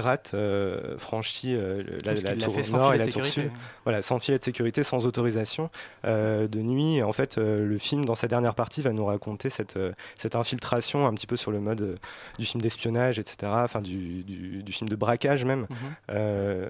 rate euh, franchit euh, la, tour nord et la tour sud, voilà, sans filet de sécurité, sans autorisation, euh, de nuit. en fait, le film, dans sa dernière partie, va nous raconter cette, cette infiltration un petit peu sur le mode du film d'espionnage, etc., enfin du, du, film de braquage même, mhm.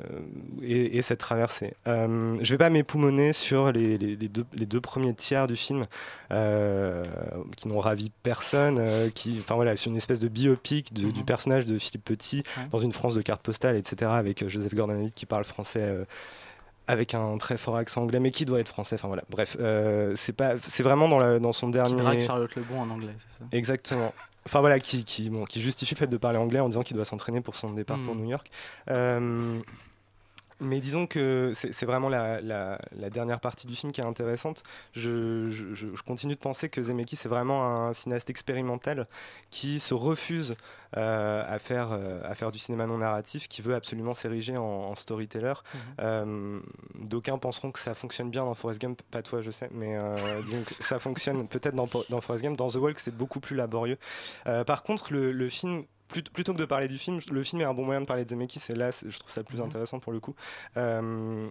et, cette traversée. je ne vais pas m'époumoner sur les, les, deux, les, deux, premiers tiers du film, qui n'ont ravi personne, qui, enfin voilà, c'est une espèce de biopic du mhm. personnage de Philippe Petit dans une France de cartes postales, etc., avec euh, Joseph Gordon-Levitt qui parle français euh, avec un très fort accent anglais, mais qui doit être français. Enfin voilà, bref, euh, c'est pas, c'est vraiment dans, la, dans son dernier. Qui drague Charlotte Lebon en anglais, c'est ça? Exactement. Enfin voilà, qui, qui, bon, qui justifie le fait de parler anglais en disant qu'il doit s'entraîner pour son départ pour hmm. New York. Mais disons que c'est vraiment la, dernière partie du film qui est intéressante. Je, continue de penser que Zemeckis c'est vraiment un cinéaste expérimental qui se refuse euh, à, faire, euh, à faire du cinéma non narratif, qui veut absolument s'ériger en, storyteller. Mhm. Euh, d'aucuns penseront que ça fonctionne bien dans Forrest Gump, pas toi je sais, mais ça fonctionne peut-être dans, dans Forrest Gump. Dans The Walk c'est beaucoup plus laborieux. par contre le, le film plutôt que de parler du film, le film est un bon moyen de parler de Zemeckis, et là, je trouve ça plus mhm. intéressant pour le coup. Euh,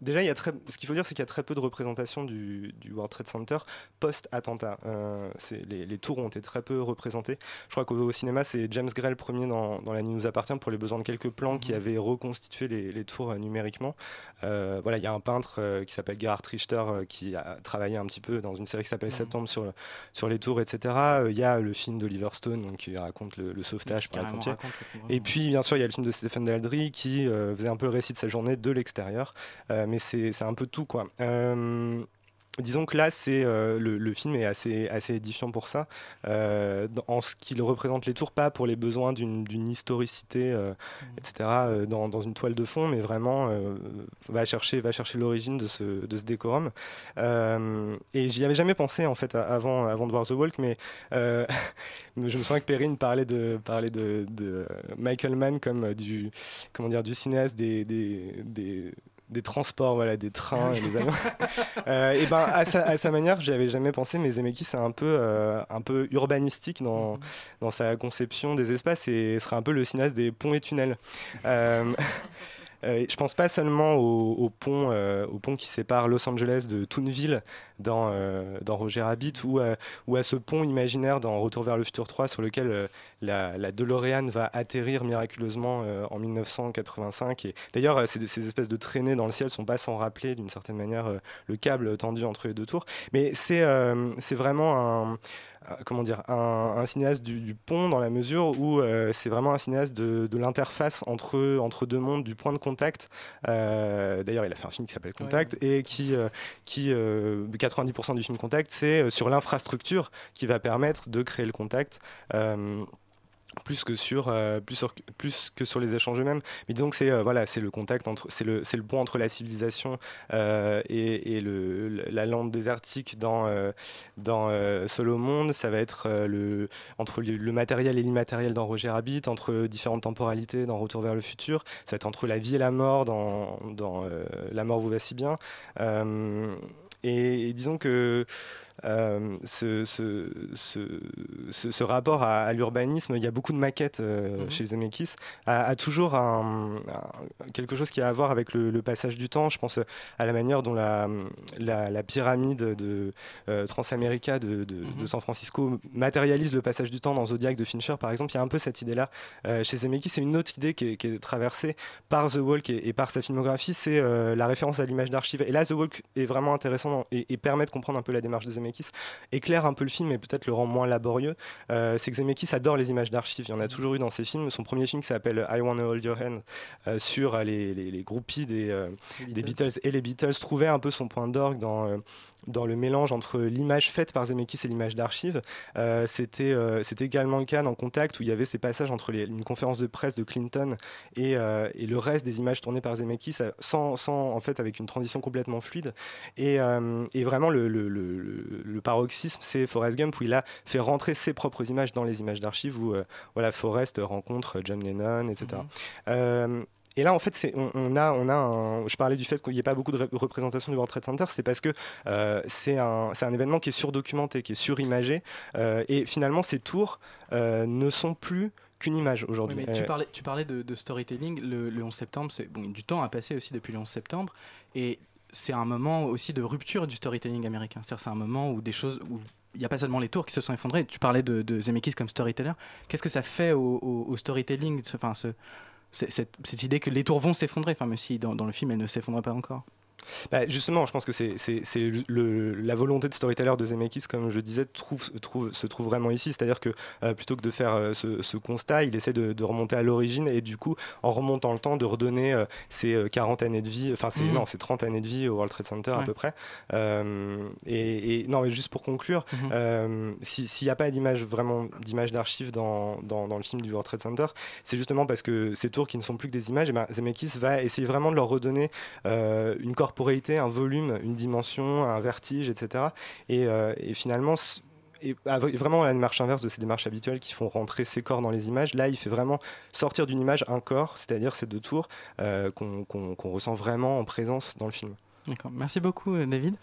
Déjà, il y a très... ce qu'il faut dire, c'est qu'il y a très peu de représentation du, World Trade Center post-attentat. Euh, les, les, tours ont été très peu représentées. Je crois qu'au cinéma, c'est James Gray le premier dans, dans, La Nuit nous appartient pour les besoins de quelques plans qui mhm. avaient reconstitué les, les tours euh, numériquement. Euh, voilà, il y a un peintre qui s'appelle Gerhard Richter qui a travaillé un petit peu dans une série qui s'appelle mhm. Septembre sur, sur les tours, etc. Il y a le film d'Oliver Stone donc, qui raconte le, sauvetage par les pompiers. Et puis, bien sûr, il y a le film de Stephen Daldry qui faisait un peu le récit de sa journée de l'extérieur mais c'est un peu tout quoi. Euh, disons que là, c'est euh, le, film est assez, assez édifiant pour ça, euh, en ce qu'il représente les tours, pas pour les besoins d'une historicité, mmh. etc., dans, dans, une toile de fond, mais vraiment va chercher, va chercher l'origine de ce, de ce décorum. et j'y avais jamais pensé en fait avant, avant de voir The Walk, mais je me souviens que Perrine parlait de, parlait de, de Michael Mann comme du, comment dire, du cinéaste des, des, des des transports, voilà, des trains et des avions. Euh, et ben à sa, à sa manière, j'y avais jamais pensé, mais Zemeckis c'est un peu euh, un peu urbanistique dans mm-hmm. dans sa conception des espaces et serait un peu le cinéaste des ponts et tunnels. Euh, euh, je pense pas seulement au, pont, euh, au pont qui sépare Los Angeles de Toonville dans, euh, Roger Rabbit ou, ou, à ce pont imaginaire dans Retour vers le futur 3 sur lequel la, la, DeLorean va atterrir miraculeusement en 1985. Et d'ailleurs, ces, ces, espèces de traînées dans le ciel sont pas sans rappeler d'une certaine manière le câble tendu entre les deux tours. Mais c'est vraiment un euh, comment dire, un, cinéaste du, pont dans la mesure où euh, c'est vraiment un cinéaste de, l'interface entre, entre deux mondes, du point de contact. Euh, d'ailleurs, il a fait un film qui s'appelle Contact et qui, qui 90% du film Contact, c'est sur l'infrastructure qui va permettre de créer le contact plus que sur euh, plus, plus que sur les échanges eux-mêmes. Mais donc c'est euh, voilà c'est le contact entre c'est le c'est le pont entre la civilisation euh, et, et le, la lande désertique dans dans Solo Monde. Ça va être le entre le, matériel et l'immatériel dans Roger Rabbit entre différentes temporalités dans Retour vers le futur. Ça va être entre la vie et la mort dans dans La mort vous va si bien. Et, disons que euh, ce, ce, ce, ce, rapport à, l'urbanisme, il y a beaucoup de maquettes euh, mhm. chez Zemeckis, a, toujours un, quelque chose qui a à voir avec le, passage du temps. Je pense à la manière dont la, la, pyramide de euh, Transamerica de, de, mhm. San Francisco matérialise le passage du temps dans Zodiac de Fincher, par exemple. Il y a un peu cette idée-là chez Zemeckis. C'est une autre idée qui est, traversée par The Walk et, et par sa filmographie, c'est la référence à l'image d'archive. Et là, The Walk est vraiment intéressant et, permet de comprendre un peu la démarche de Zemeckis, éclaire un peu le film et peut-être le rend moins laborieux. Euh, c'est que Zemeckis adore les images d'archives. Il y en a toujours eu dans ses films. Son premier film qui s'appelle I Wanna Hold Your Hand euh, sur les, les, groupies des, euh, des Beatles et les Beatles trouvait un peu son point d'orgue dans dans le mélange entre l'image faite par Zemeckis et l'image d'archives. Euh, c'était, euh, c'était également le cas dans Contact où il y avait ces passages entre les, une conférence de presse de Clinton et, euh, et, le reste des images tournées par Zemeckis sans, sans, en fait avec une transition complètement fluide. Et, et vraiment le, le, le, paroxysme c'est Forrest Gump où il a fait rentrer ses propres images dans les images d'archives où voilà Forrest rencontre John Lennon, etc. Et là, en fait, on, a, on a je parlais du fait qu'il n'y ait pas beaucoup de représentation du World Trade Center, c'est parce que euh, c'est un, un, événement qui est surdocumenté, qui est surimagé. Euh, et finalement, ces tours euh, ne sont plus qu'une image aujourd'hui. tu parlais, tu parlais de, storytelling. Le, 11 septembre, c'est bon, du temps a passé aussi depuis le 11 septembre, et c'est un moment aussi de rupture du storytelling américain. C'est un moment où des choses, où il n'y a pas seulement les tours qui se sont effondrées. Tu parlais de, de Zemeckis comme storyteller. Qu'est-ce que ça fait au, storytelling, enfin, ce, cette, idée que les tours vont s'effondrer, enfin, même si dans, dans le film, elles ne s'effondrent pas encore bah, justement, je pense que c'est la volonté de storyteller de Zemeckis, comme je disais, trouve, trouve, se trouve vraiment ici. C'est-à-dire que euh, plutôt que de faire euh, ce, constat, il essaie de, remonter à l'origine et du coup, en remontant le temps, de redonner euh, ses 40 années de vie, enfin, mmh. non, 30 années de vie au World Trade Center à peu près. Et, non, mais juste pour conclure, mmh. s'il n'y a pas d'image vraiment d'image d'archives dans, dans, le film du World Trade Center, c'est justement parce que ces tours qui ne sont plus que des images, et ben, Zemeckis va essayer vraiment de leur redonner une corps corporéité, un volume, une dimension, un vertige, etc. Euh, et, finalement, et vraiment la démarche inverse de ces démarches habituelles qui font rentrer ces corps dans les images. Là, il fait vraiment sortir d'une image un corps, c'est-à-dire ces deux tours euh, qu'on ressent vraiment en présence dans le film. D'accord, merci beaucoup euh, David.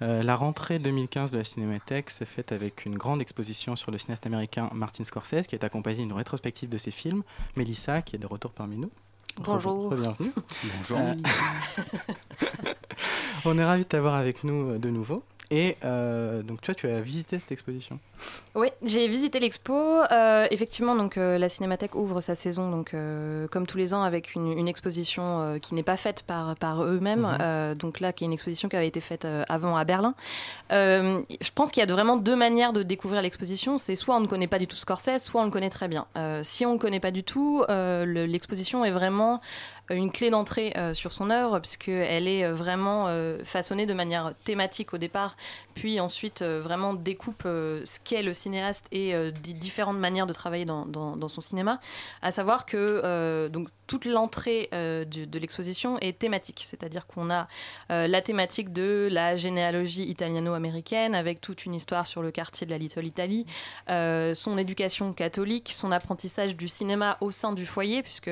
la rentrée 2015 de la Cinémathèque s'est faite avec une grande exposition sur le cinéaste américain Martin Scorsese qui est accompagné d'une rétrospective de ses films. Mélissa qui est de retour parmi nous. Bonjour. Bienvenue. Bonjour. Euh, on est ravis de t'avoir avec nous euh, de nouveau. Et euh, donc, toi, tu as visité cette exposition Oui, j'ai visité l'expo. Euh, effectivement, donc euh, la Cinémathèque ouvre sa saison, donc comme tous les ans, avec une, exposition qui n'est pas faite par, par eux-mêmes. Mhm. donc là, qui est une exposition qui avait été faite avant à Berlin. je pense qu'il y a vraiment deux manières de découvrir l'exposition. C'est soit on ne connaît pas du tout Scorsese, soit on le connaît très bien. si on ne connaît pas du tout, l'exposition est vraiment une clé d'entrée euh, sur son œuvre, puisqu'elle est euh, vraiment euh, façonnée de manière thématique au départ, puis ensuite vraiment découpe ce qu'est le cinéaste et différentes manières de travailler dans, dans, son cinéma. À savoir que donc, toute l'entrée de, l'exposition est thématique, c'est-à-dire qu'on a la thématique de la généalogie italiano-américaine, avec toute une histoire sur le quartier de la Little Italy, son éducation catholique, son apprentissage du cinéma au sein du foyer, puisque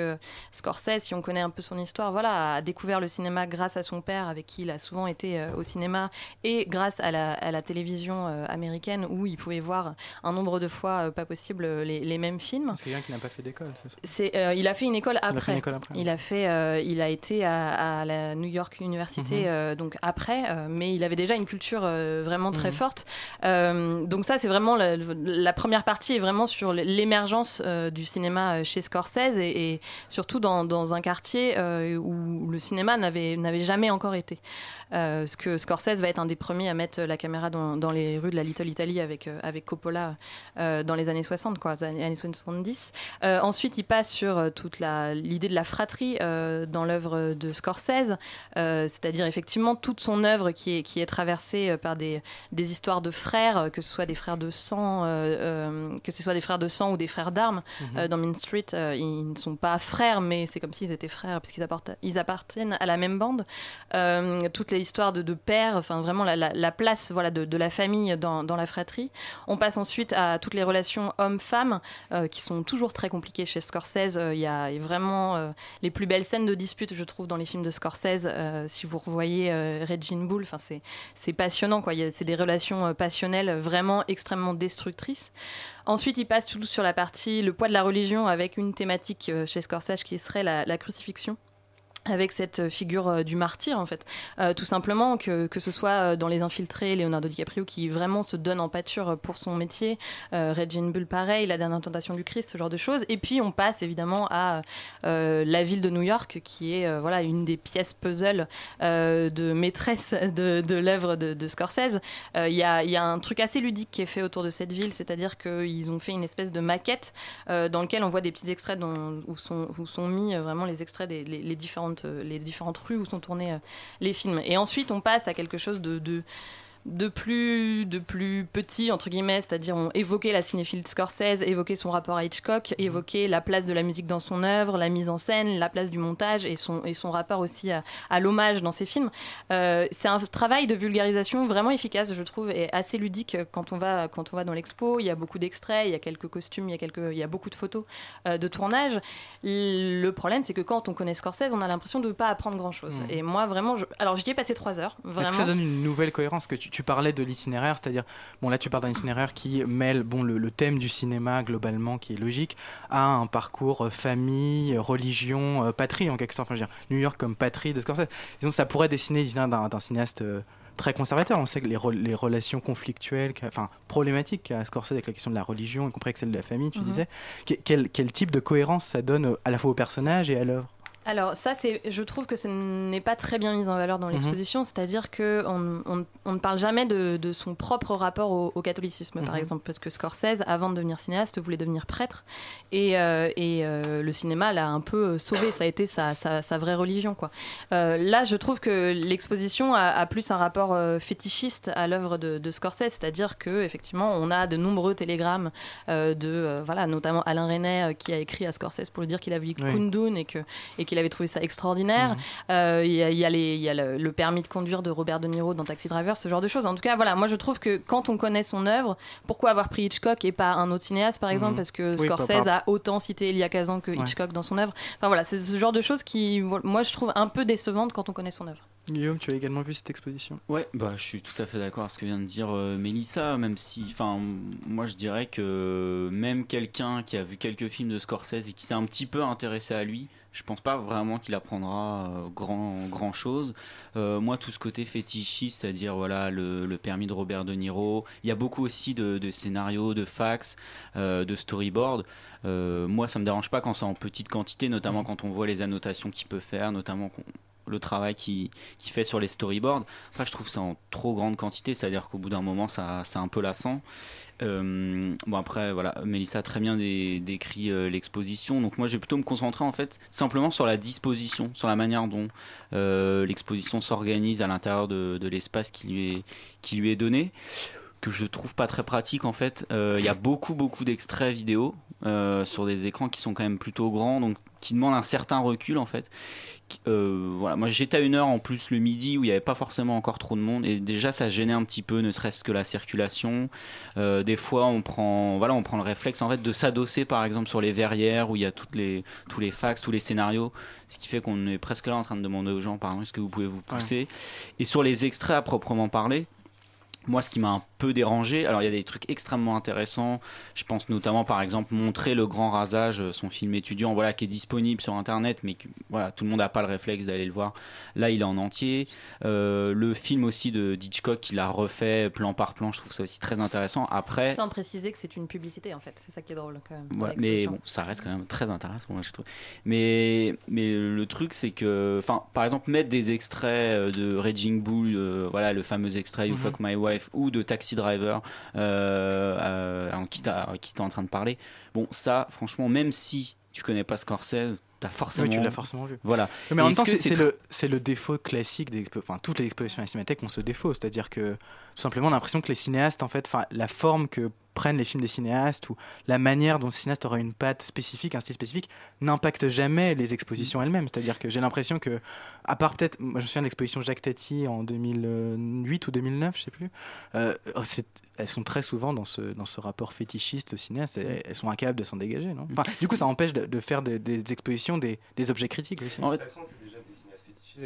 Scorsese, si on connaît un peu son histoire, voilà, a découvert le cinéma grâce à son père, avec qui il a souvent été euh, au cinéma, et grâce à la, télévision euh, américaine, où il pouvait voir un nombre de fois euh, pas possible les, mêmes films. C'est quelqu'un qui n'a pas fait d'école, c'est il a fait une école après. Il a, fait, il a été à, la New York University, mhm. donc après, mais il avait déjà une culture vraiment très mhm. forte. donc ça, c'est vraiment la, première partie est vraiment sur l'émergence du cinéma chez Scorsese et, et surtout dans, dans un quartier euh, où le cinéma n'avait jamais encore été. Euh, ce que Scorsese va être un des premiers à mettre la caméra dans, les rues de la Little Italy avec, euh, avec Coppola dans les années 60, quoi, les années 70. ensuite, il passe sur toute l'idée de la fratrie dans l'œuvre de Scorsese, c'est-à-dire effectivement toute son œuvre qui est, qui est traversée par des, des histoires de frères, que ce soit des frères de sang, que ce soit des frères de sang ou des frères d'armes. Mhm. dans Main Street, ils ne sont pas frères, mais c'est comme s'ils étaient frères parce qu'ils ils appartiennent à la même bande. Euh, toutes les histoires de, de pères, enfin vraiment la, place voilà, de, la famille dans, la fratrie. On passe ensuite à toutes les relations hommes-femmes euh, qui sont toujours très compliquées chez Scorsese. Euh, il y a vraiment les plus belles scènes de dispute, je trouve, dans les films de Scorsese. si vous revoyez Regine Bull, c'est passionnant. C'est des relations passionnelles vraiment extrêmement destructrices. Ensuite, il passe tout sur la partie le poids de la religion avec une thématique euh, chez Scorsese qui serait la crucifixion avec cette euh, figure euh, du martyr en fait. Euh, tout simplement que, que ce soit dans les infiltrés Leonardo DiCaprio qui vraiment se donne en pâture pour son métier Regine Bull pareil la dernière tentation du Christ ce genre de choses. Et puis on passe évidemment à la ville de New York qui est voilà une des pièces puzzle de maîtresse de, de l'œuvre de, Scorsese. Il y a, y, a, un truc assez ludique qui est fait autour de cette ville c'est-à-dire qu'ils ont fait une espèce de maquette dans lequel on voit des petits extraits où, sont, où sont mis vraiment les extraits des les, différentes euh, les différentes rues où sont tournés euh, les films. Et ensuite, on passe à quelque chose de, de de plus, de plus petit, entre guillemets, c'est-à-dire on évoquait la cinéphilie de Scorsese, évoquait son rapport à Hitchcock, mhm. évoquait la place de la musique dans son œuvre, la mise en scène, la place du montage et son, et son rapport aussi à, l'hommage dans ses films. Euh, c'est un travail de vulgarisation vraiment efficace, je trouve, et assez ludique quand on va, quand on va dans l'expo. Il y a beaucoup d'extraits, il y a quelques costumes, il y a, quelques, il y a beaucoup de photos euh, de tournage. Le problème, c'est que quand on connaît Scorsese, on a l'impression de ne pas apprendre grand-chose. Mhm. Et moi, vraiment, je... alors j'y ai passé trois heures. Est-ce que ça donne une nouvelle cohérence que tu tu, parlais de l'itinéraire, c'est-à-dire, bon là tu parles d'un itinéraire qui mêle bon, le, thème du cinéma globalement, qui est logique, à un parcours famille, religion, patrie en quelque sorte. Enfin, je veux dire, New York comme patrie de Scorsese. Donc ça pourrait dessiner d'un cinéaste très conservateur. On sait que les, les relations conflictuelles, enfin problématiques à Scorsese avec la question de la religion, y compris avec celle de la famille, tu mhm. disais, quel, quel, type de cohérence ça donne à la fois au personnage et à l'œuvre? Alors ça, c'est, je trouve que ce n'est pas très bien mis en valeur dans mhm. l'exposition, c'est-à-dire qu'on on, on, ne parle jamais de, de son propre rapport au, catholicisme, par mhm. exemple, parce que Scorsese, avant de devenir cinéaste, voulait devenir prêtre, et, euh, et euh, le cinéma l'a un peu sauvé, ça a été sa, sa, vraie religion. Quoi. Euh, là, je trouve que l'exposition a, plus un rapport fétichiste à l'œuvre de, de, Scorsese, c'est-à-dire que effectivement, on a de nombreux télégrammes de, voilà, notamment Alain René qui a écrit à Scorsese pour lui dire qu'il a vu Kundun et que, et il avait trouvé ça extraordinaire. Mhm. Euh, il y, a, le, permis de conduire de Robert De Niro dans Taxi Driver, ce genre de choses. En tout cas, voilà, moi je trouve que quand on connaît son œuvre, pourquoi avoir pris Hitchcock et pas un autre cinéaste, par exemple, mhm. parce que Scorsese a autant cité Elia Kazan que Hitchcock dans son œuvre. Enfin voilà, c'est ce genre de choses qui, moi je trouve un peu décevantes quand on connaît son œuvre. Guillaume, tu as également vu cette exposition? Ouais, bah, je suis tout à fait d'accord avec ce que vient de dire euh, Mélissa, même si, enfin, moi je dirais que même quelqu'un qui a vu quelques films de Scorsese et qui s'est un petit peu intéressé à lui, je pense pas vraiment qu'il apprendra euh, grand, grand chose. Euh, moi, tout ce côté fétichiste, c'est-à-dire voilà, le, permis de Robert De Niro, il y a beaucoup aussi de, scénarios, de fax, euh, de storyboard. moi, ça me dérange pas quand c'est en petite quantité, notamment mmh. quand on voit les annotations qu'il peut faire, notamment le travail qu'il fait sur les storyboards. Après, je trouve ça en trop grande quantité, c'est-à-dire qu'au bout d'un moment, ça, c'est un peu lassant. Euh, bon après voilà, Mélissa a très bien décrit euh, l'exposition, donc moi je vais plutôt me concentrer en fait simplement sur la disposition, sur la manière dont euh, l'exposition s'organise à l'intérieur de, l'espace qui lui est donné que je trouve pas très pratique en fait. Il y a beaucoup beaucoup d'extraits vidéo sur des écrans qui sont quand même plutôt grands, donc qui demandent un certain recul en fait, euh, voilà, moi j'étais à une heure en plus le midi où il n'y avait pas forcément encore trop de monde et déjà ça gênait un petit peu, ne serait-ce que la circulation. Euh, des fois on prend, voilà, on prend le réflexe en fait de s'adosser par exemple sur les verrières où il y a toutes les, tous les fax, tous les scénarios, ce qui fait qu'on est presque là en train de demander aux gens par exemple est-ce que vous pouvez vous pousser? Et sur les extraits à proprement parler, moi, ce qui m'a un peu dérangé, alors il y a des trucs extrêmement intéressants. Je pense notamment, par exemple, montrer le grand rasage, euh, son film étudiant, voilà, qui est disponible sur Internet, mais que, voilà, tout le monde n'a pas le réflexe d'aller le voir. Là, il est en entier. Euh, le film aussi de Hitchcock, qu'il a refait plan par plan, je trouve ça aussi très intéressant. Après, sans préciser que c'est une publicité, en fait, c'est ça qui est drôle quand même. mais bon, ça reste quand même très intéressant, moi, je trouve. Mais mais le truc, c'est que, enfin, par exemple, mettre des extraits euh, de Raging Bull, voilà, le fameux extrait You mhm. Fuck My Wife ou de Taxi Driver euh, euh, en qui t'es en train de parler. Bon, ça, franchement, même si tu connais pas Scorsese, as forcément. Oui, tu l'as forcément vu. Voilà. Mais en même temps, c'est le, le, défaut classique des Enfin, toutes les expositions à la Cinémathèque ont ce défaut. C'est-à-dire que, tout simplement, on a l'impression que les cinéastes, en fait, la forme que prennent les films des cinéastes ou la manière dont le cinéaste aura une patte spécifique, un style spécifique, n'impacte jamais les expositions mm. elles-mêmes. C'est-à-dire que j'ai l'impression que, à part peut-être, moi je me souviens de l'exposition Jacques Tati en 2008 ou 2009, je sais plus, euh, elles sont très souvent dans ce, dans ce rapport fétichiste au cinéaste, mm. elles, sont incapables de s'en dégager. Non? Enfin, du coup, ça empêche de, faire des, expositions des, des, objets critiques aussi. En fait, c'est déjà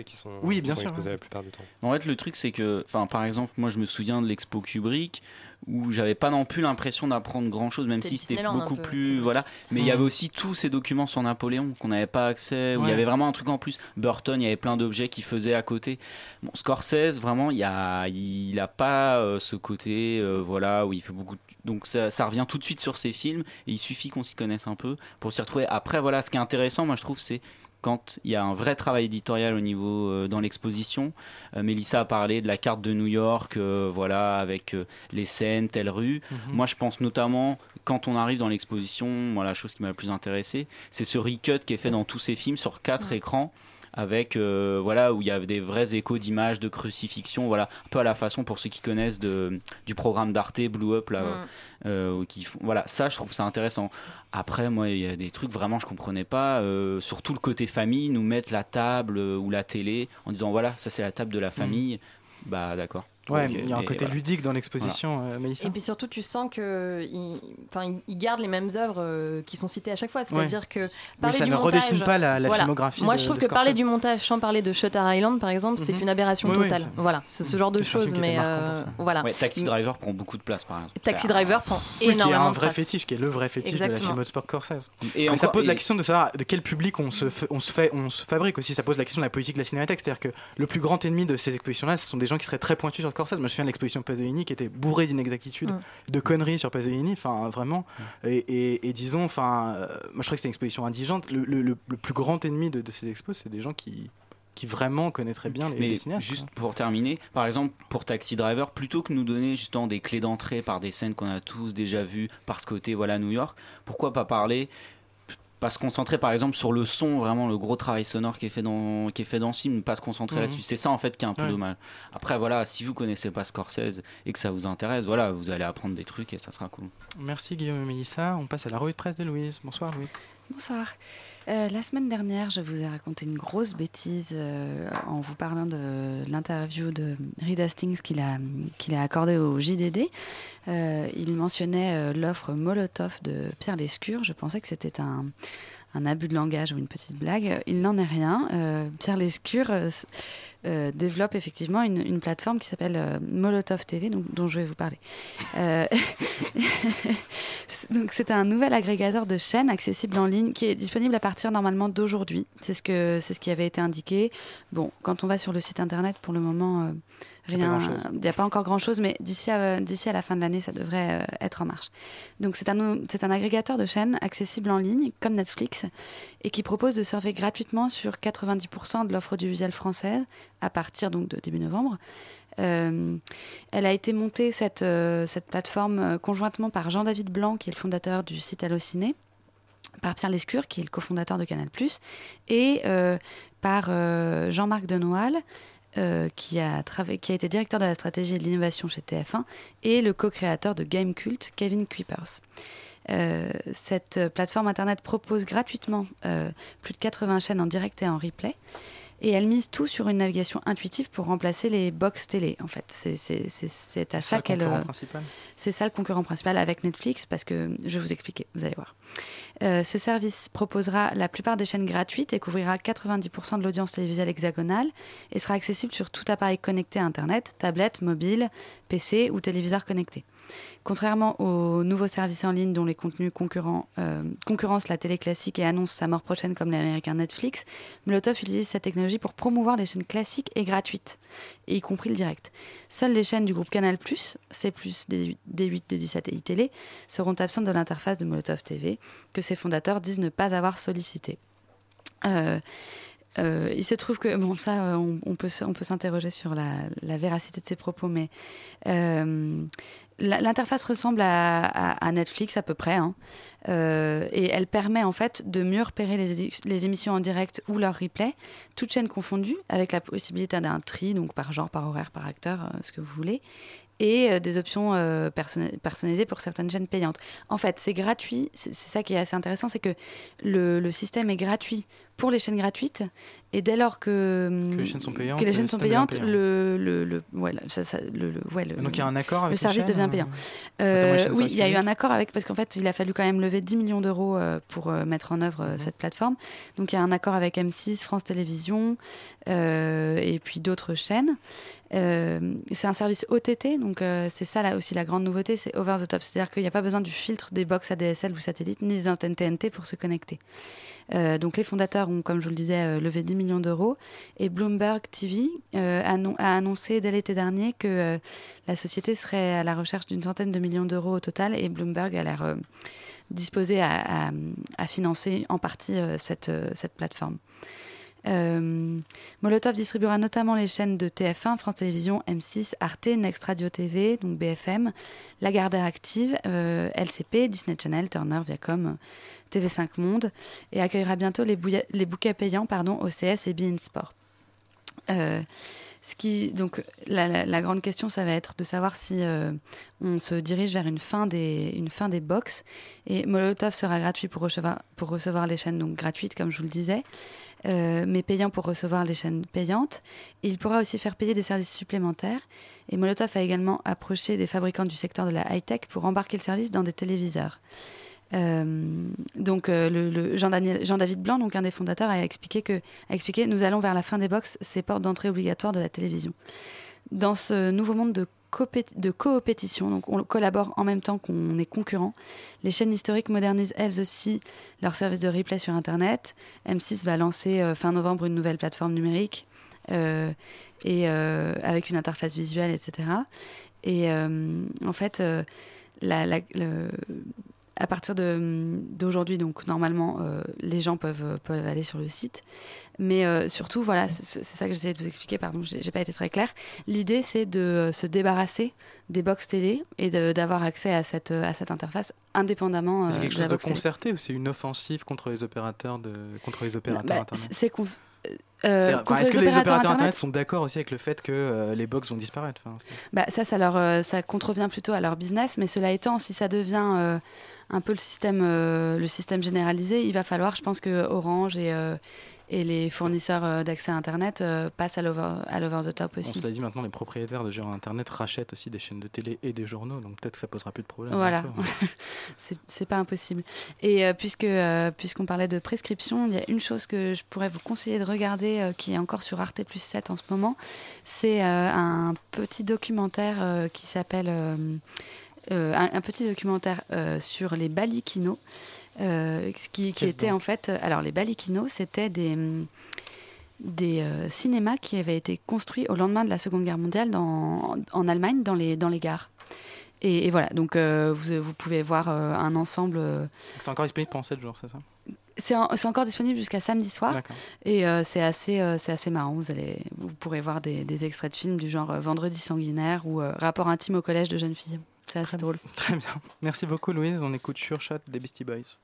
qui sont, oui, bien sûr, exposés la plupart du temps. En fait, le truc, c'est que, par exemple, moi je me souviens de l'expo Kubrick où j'avais pas non plus l'impression d'apprendre grand chose, même si c'était beaucoup plus. Voilà. Mais il y avait aussi tous ces documents sur Napoléon qu'on n'avait pas accès, où il y avait vraiment un truc en plus. Burton, il y avait plein d'objets qui faisaient à côté. Bon, Scorsese, vraiment, il, y a, il a pas euh, ce côté, euh, voilà, où il fait beaucoup. Donc ça, ça, revient tout de suite sur ses films, et il suffit qu'on s'y connaisse un peu pour s'y retrouver. Après, voilà, ce qui est intéressant, moi je trouve, c'est quand il y a un vrai travail éditorial au niveau euh, dans l'exposition. Euh, Mélissa a parlé de la carte de New York, euh, voilà, avec les scènes, telle rue. Mhm. Moi, je pense notamment quand on arrive dans l'exposition, moi, la chose qui m'a le plus intéressé, c'est ce recut qui est fait dans tous ces films sur quatre écrans avec voilà où il y a des vrais échos d'images de crucifixion voilà un peu à la façon pour ceux qui connaissent de, du programme d'Arte Blue Up là mm. Euh, qui font, voilà, ça je trouve ça intéressant. Après, moi, il y a des trucs vraiment je comprenais pas. Euh, surtout le côté famille, nous mettre la table euh, ou la télé en disant voilà, ça c'est la table de la famille. Bah d'accord. Ouais, il y a un côté ludique dans l'exposition, euh, Et puis surtout, tu sens que, enfin, il, garde les mêmes œuvres euh, qui sont citées à chaque fois. C'est-à-dire que parler ça ne redessine pas la, filmographie. Moi, je trouve que parler du montage sans parler de Shutter Island, par exemple, c'est mhm. une aberration totale. voilà, c'est ce genre de choses, mais euh, voilà. Taxi Driver prend beaucoup de place, par exemple. Taxi Driver prend énormément de place. Qui est un vrai fétiche, qui est le vrai fétiche de la film Sport Scorsese. Et ça pose la question de savoir de quel public on se, on se fait, on se fabrique aussi. Ça pose la question de la politique de la cinémathèque, c'est-à-dire que le plus grand ennemi de ces expositions-là, ce sont des gens qui seraient très pointus sur Scorsese. Moi, je viens de l'exposition Pasolini qui était bourrée d'inexactitudes, mm. de conneries sur Pasolini, enfin vraiment. Mm. Et, disons, enfin, euh, moi je crois que c'est une exposition indigente. Le, plus grand ennemi de, ces expos, c'est des gens qui qui vraiment connaîtraient bien les, Mais cinéastes. Juste pour terminer, par exemple pour Taxi Driver, plutôt que nous donner justement des clés d'entrée par des scènes qu'on a tous déjà vues par ce côté voilà New York, pourquoi pas parler pas se concentrer par exemple sur le son, vraiment le gros travail sonore qui est fait dans, qui est fait dans ce film, pas se concentrer mhm. là-dessus. C'est ça en fait qui est un peu dommage. Après voilà, si vous connaissez pas Scorsese et que ça vous intéresse, voilà, vous allez apprendre des trucs et ça sera cool. Merci Guillaume et Mélissa. On passe à la revue de presse de Louise. Bonsoir Louise. Bonsoir. Euh, la semaine dernière, je vous ai raconté une grosse bêtise euh, en vous parlant de l'interview de Reed Hastings qu'il a, qu'il a accordé au JDD. Euh, il mentionnait l'offre Molotov de Pierre Lescure. Je pensais que c'était un, un, abus de langage ou une petite blague. Il n'en est rien. Pierre Lescure euh, développe effectivement une, plateforme qui s'appelle euh, Molotov TV, dont je vais vous parler. Euh, c'est un nouvel agrégateur de chaînes accessible en ligne qui est disponible à partir normalement d'aujourd'hui. C'est ce ce qui avait été indiqué. Bon, quand on va sur le site internet, pour le moment Rien, il n'y a pas encore grand-chose, mais d'ici à, d'ici à la fin de l'année, ça devrait euh, être en marche. Donc c'est un, c'est un agrégateur de chaînes accessible en ligne, comme Netflix, et qui propose de surfer gratuitement sur 90% de l'offre audiovisuelle française à partir donc de début novembre. Euh, elle a été montée, cette, euh, cette plateforme, conjointement par Jean-David Blanc, qui est le fondateur du site Allociné, par Pierre Lescure, qui est le cofondateur de Canal+, et par Jean-Marc Denoal, euh, qui, a été directeur de la stratégie et de l'innovation chez TF1, et le co-créateur de Game Cult, Kevin Kuipers. Euh, cette plateforme internet propose gratuitement euh, plus de 80 chaînes en direct et en replay. Et elle mise tout sur une navigation intuitive pour remplacer les box télé. En fait, c'est à ça qu'elle. C'est ça le concurrent principal avec Netflix, parce que je vais vous expliquer, vous allez voir. Euh, ce service proposera la plupart des chaînes gratuites et couvrira 90% de l'audience télévisuelle hexagonale et sera accessible sur tout appareil connecté à Internet, tablette, mobile, PC ou téléviseur connecté. Contrairement aux nouveaux services en ligne dont les contenus euh, concurrencent la télé classique et annoncent sa mort prochaine comme l'américain Netflix, Molotov utilise cette technologie pour promouvoir les chaînes classiques et gratuites, y compris le direct. Seules les chaînes du groupe Canal+, C+, D8, D17 et iTélé seront absentes de l'interface de Molotov TV, que ses fondateurs disent ne pas avoir sollicité. Euh, euh, il se trouve que, bon, ça, on, peut, on peut s'interroger sur la, véracité de ses propos, mais L'interface ressemble à, Netflix à peu près, hein. euh, et elle permet en fait de mieux repérer les, émissions en direct ou leur replay, toutes chaînes confondues, avec la possibilité d'un tri, donc par genre, par horaire, par acteur, euh, ce que vous voulez, et euh, des options personnalisées pour certaines chaînes payantes. En fait, c'est gratuit, c'est ça qui est assez intéressant, c'est que le, système est gratuit pour les chaînes gratuites. Et dès lors que, que les chaînes sont payantes, les chaînes sont payantes le, le, le, ouais, ça, le, ouais, le, Donc il y a un accord avec Le service devient payant. Euh, euh oui, il y a eu un accord avec, parce qu'en fait, il a fallu quand même lever 10 millions d'euros euh, pour euh, mettre en œuvre mhm. cette plateforme. Donc il y a un accord avec M6, France Télévisions et puis d'autres chaînes. c'est un service OTT, donc c'est ça là aussi la grande nouveauté, c'est over the top. C'est-à-dire qu'il n'y a pas besoin du filtre des box ADSL ou satellites, ni des antennes TNT pour se connecter. Euh, donc les fondateurs ont, comme je vous le disais, euh, levé 10 millions d'euros. Et Bloomberg TV euh, a, annoncé dès l'été dernier que la société serait à la recherche d'une centaine de millions d'euros au total. Et Bloomberg a l'air disposé à, financer en partie cette, cette plateforme. Molotov distribuera notamment les chaînes de TF1, France Télévisions, M6, Arte, Next Radio TV, donc BFM, Lagardère Active, LCP, Disney Channel, Turner, Viacom, TV5 Monde et accueillera bientôt les, bouquets payants pardon, OCS et Bein Sport. Euh, donc, la, grande question, ça va être de savoir si on se dirige vers une fin des, une box. Et Molotov sera gratuit pour recevoir, pour recevoir les chaînes donc gratuites, comme je vous le disais. Euh, mais payant pour recevoir les chaînes payantes. il pourra aussi faire payer des services supplémentaires. Et Molotov a également approché des fabricants du secteur de la high-tech pour embarquer le service dans des téléviseurs. Euh, donc euh, le, Jean, David Blanc, donc un des fondateurs, a expliqué que nous allons vers la fin des box, ces portes d'entrée obligatoires de la télévision. Dans ce nouveau monde de de coopétition. Donc on collabore en même temps qu'on est concurrent. Les chaînes historiques modernisent elles aussi leur service de replay sur Internet. M6 va lancer euh, fin novembre une nouvelle plateforme numérique euh, et euh, avec une interface visuelle, etc. Et en fait, la, à partir d'aujourd'hui, donc normalement, les gens peuvent, peuvent aller sur le site. Mais euh, surtout, voilà, c'est ça que j'essayais de vous expliquer, pardon, j'ai pas été très claire. L'idée, c'est de euh, se débarrasser des box télé et d'avoir accès à cette, à cette interface indépendamment euh, c'est quelque chose de concerté ou c'est une offensive contre les opérateurs de contre les opérateurs bah, internet? Euh, Est-ce que les opérateurs internet, sont d'accord aussi avec le fait que les box vont disparaître bah, Ça, ça, leur, ça contrevient plutôt à leur business, mais cela étant, si ça devient un peu le système, le système généralisé, il va falloir, je pense que Orange et, et les fournisseurs euh, d'accès à Internet euh, passent à l'over the top aussi. On se l'a dit maintenant, les propriétaires de géants Internet rachètent aussi des chaînes de télé et des journaux, donc peut-être que ça posera plus de problème. Voilà, c'est pas impossible. Et euh, puisque puisqu'on parlait de prescription, il y a une chose que je pourrais vous conseiller de regarder qui est encore sur Arte Plus 7 en ce moment, c'est un petit documentaire qui s'appelle un, petit documentaire sur les balikinos. Euh, qui, qui était en fait. Euh, alors, les Balikinos, c'était des, mm, des euh, cinémas qui avaient été construits au lendemain de la Seconde Guerre mondiale dans, en Allemagne, dans les, dans les gares. Et, voilà, donc vous, vous, pouvez voir un ensemble. C'est encore disponible pendant 7 jours, c'est ça? C'est encore disponible jusqu'à samedi soir. Et c'est assez, marrant. Vous, allez, vous pourrez voir des, des extraits de films du genre Vendredi sanguinaire ou Rapport intime au collège de jeunes filles. C'est assez drôle. Très bien. Merci beaucoup, Louise. On écoute Sure Shot des Beastie Boys.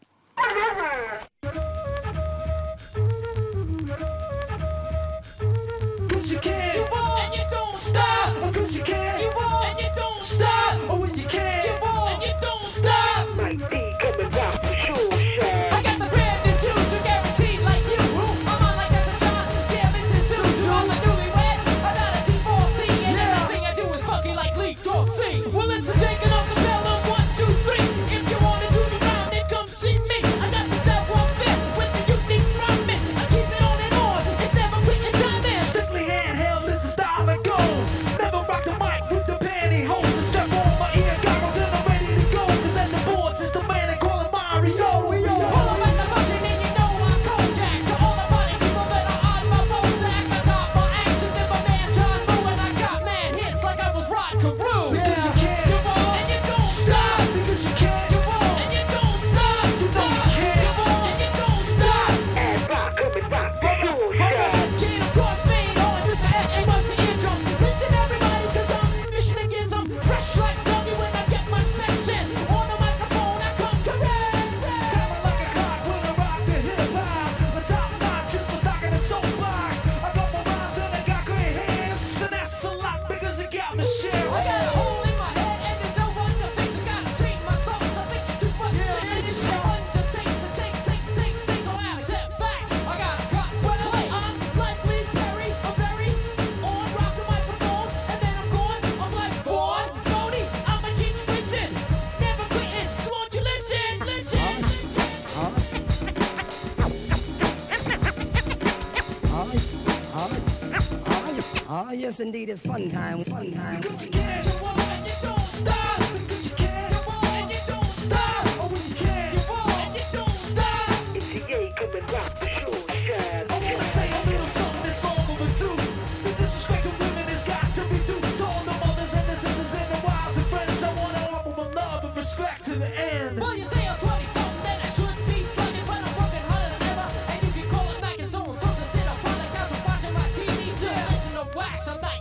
Yes, indeed, it's fun time,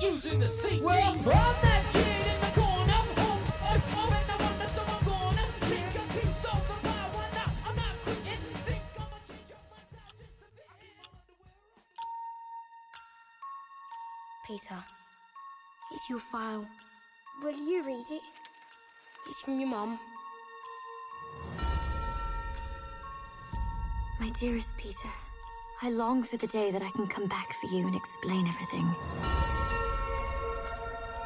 using the CT. Well, I'm that kid in the corner. Oh, oh, and I wonder so I'm gonna take a piece of the pie. Why not? I'm not quitting. Think I'm gonna change up my style just. Peter, here's your file. Will you read it? It's from your mum. My dearest Peter, I long for the day that I can come back for you and explain everything.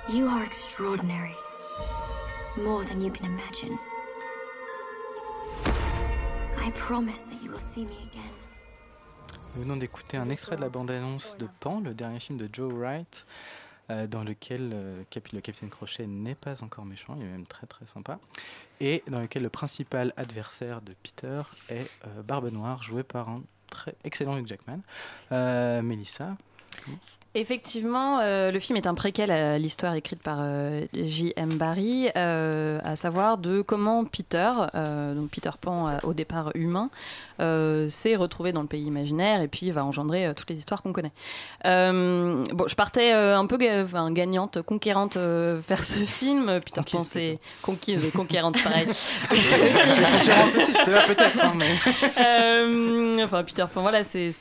You are extraordinary. More than you can imagine. I promise that you will see me again. Nous venons d'écouter un extrait de la bande-annonce de Pan, le dernier film de Joe Wright, euh, dans lequel euh, le capitaine Crochet n'est pas encore méchant, il est même très très sympa, et dans lequel le principal adversaire de Peter est euh, Barbe Noire, joué par un très excellent Hugh Jackman. Mélissa Effectivement, euh, le film est un préquel à l'histoire écrite par euh, J.M. Barry, euh, à savoir de comment Peter, donc Peter Pan au départ humain, s'est retrouvé dans le pays imaginaire et puis va engendrer toutes les histoires qu'on connaît. bon, je partais un peu gagnante, conquérante vers ce film. Peter Pan, c'est conquise, conquérante, pareil. conquérante aussi, je sais pas, peut-être. Hein, enfin, Peter Pan, voilà, c'est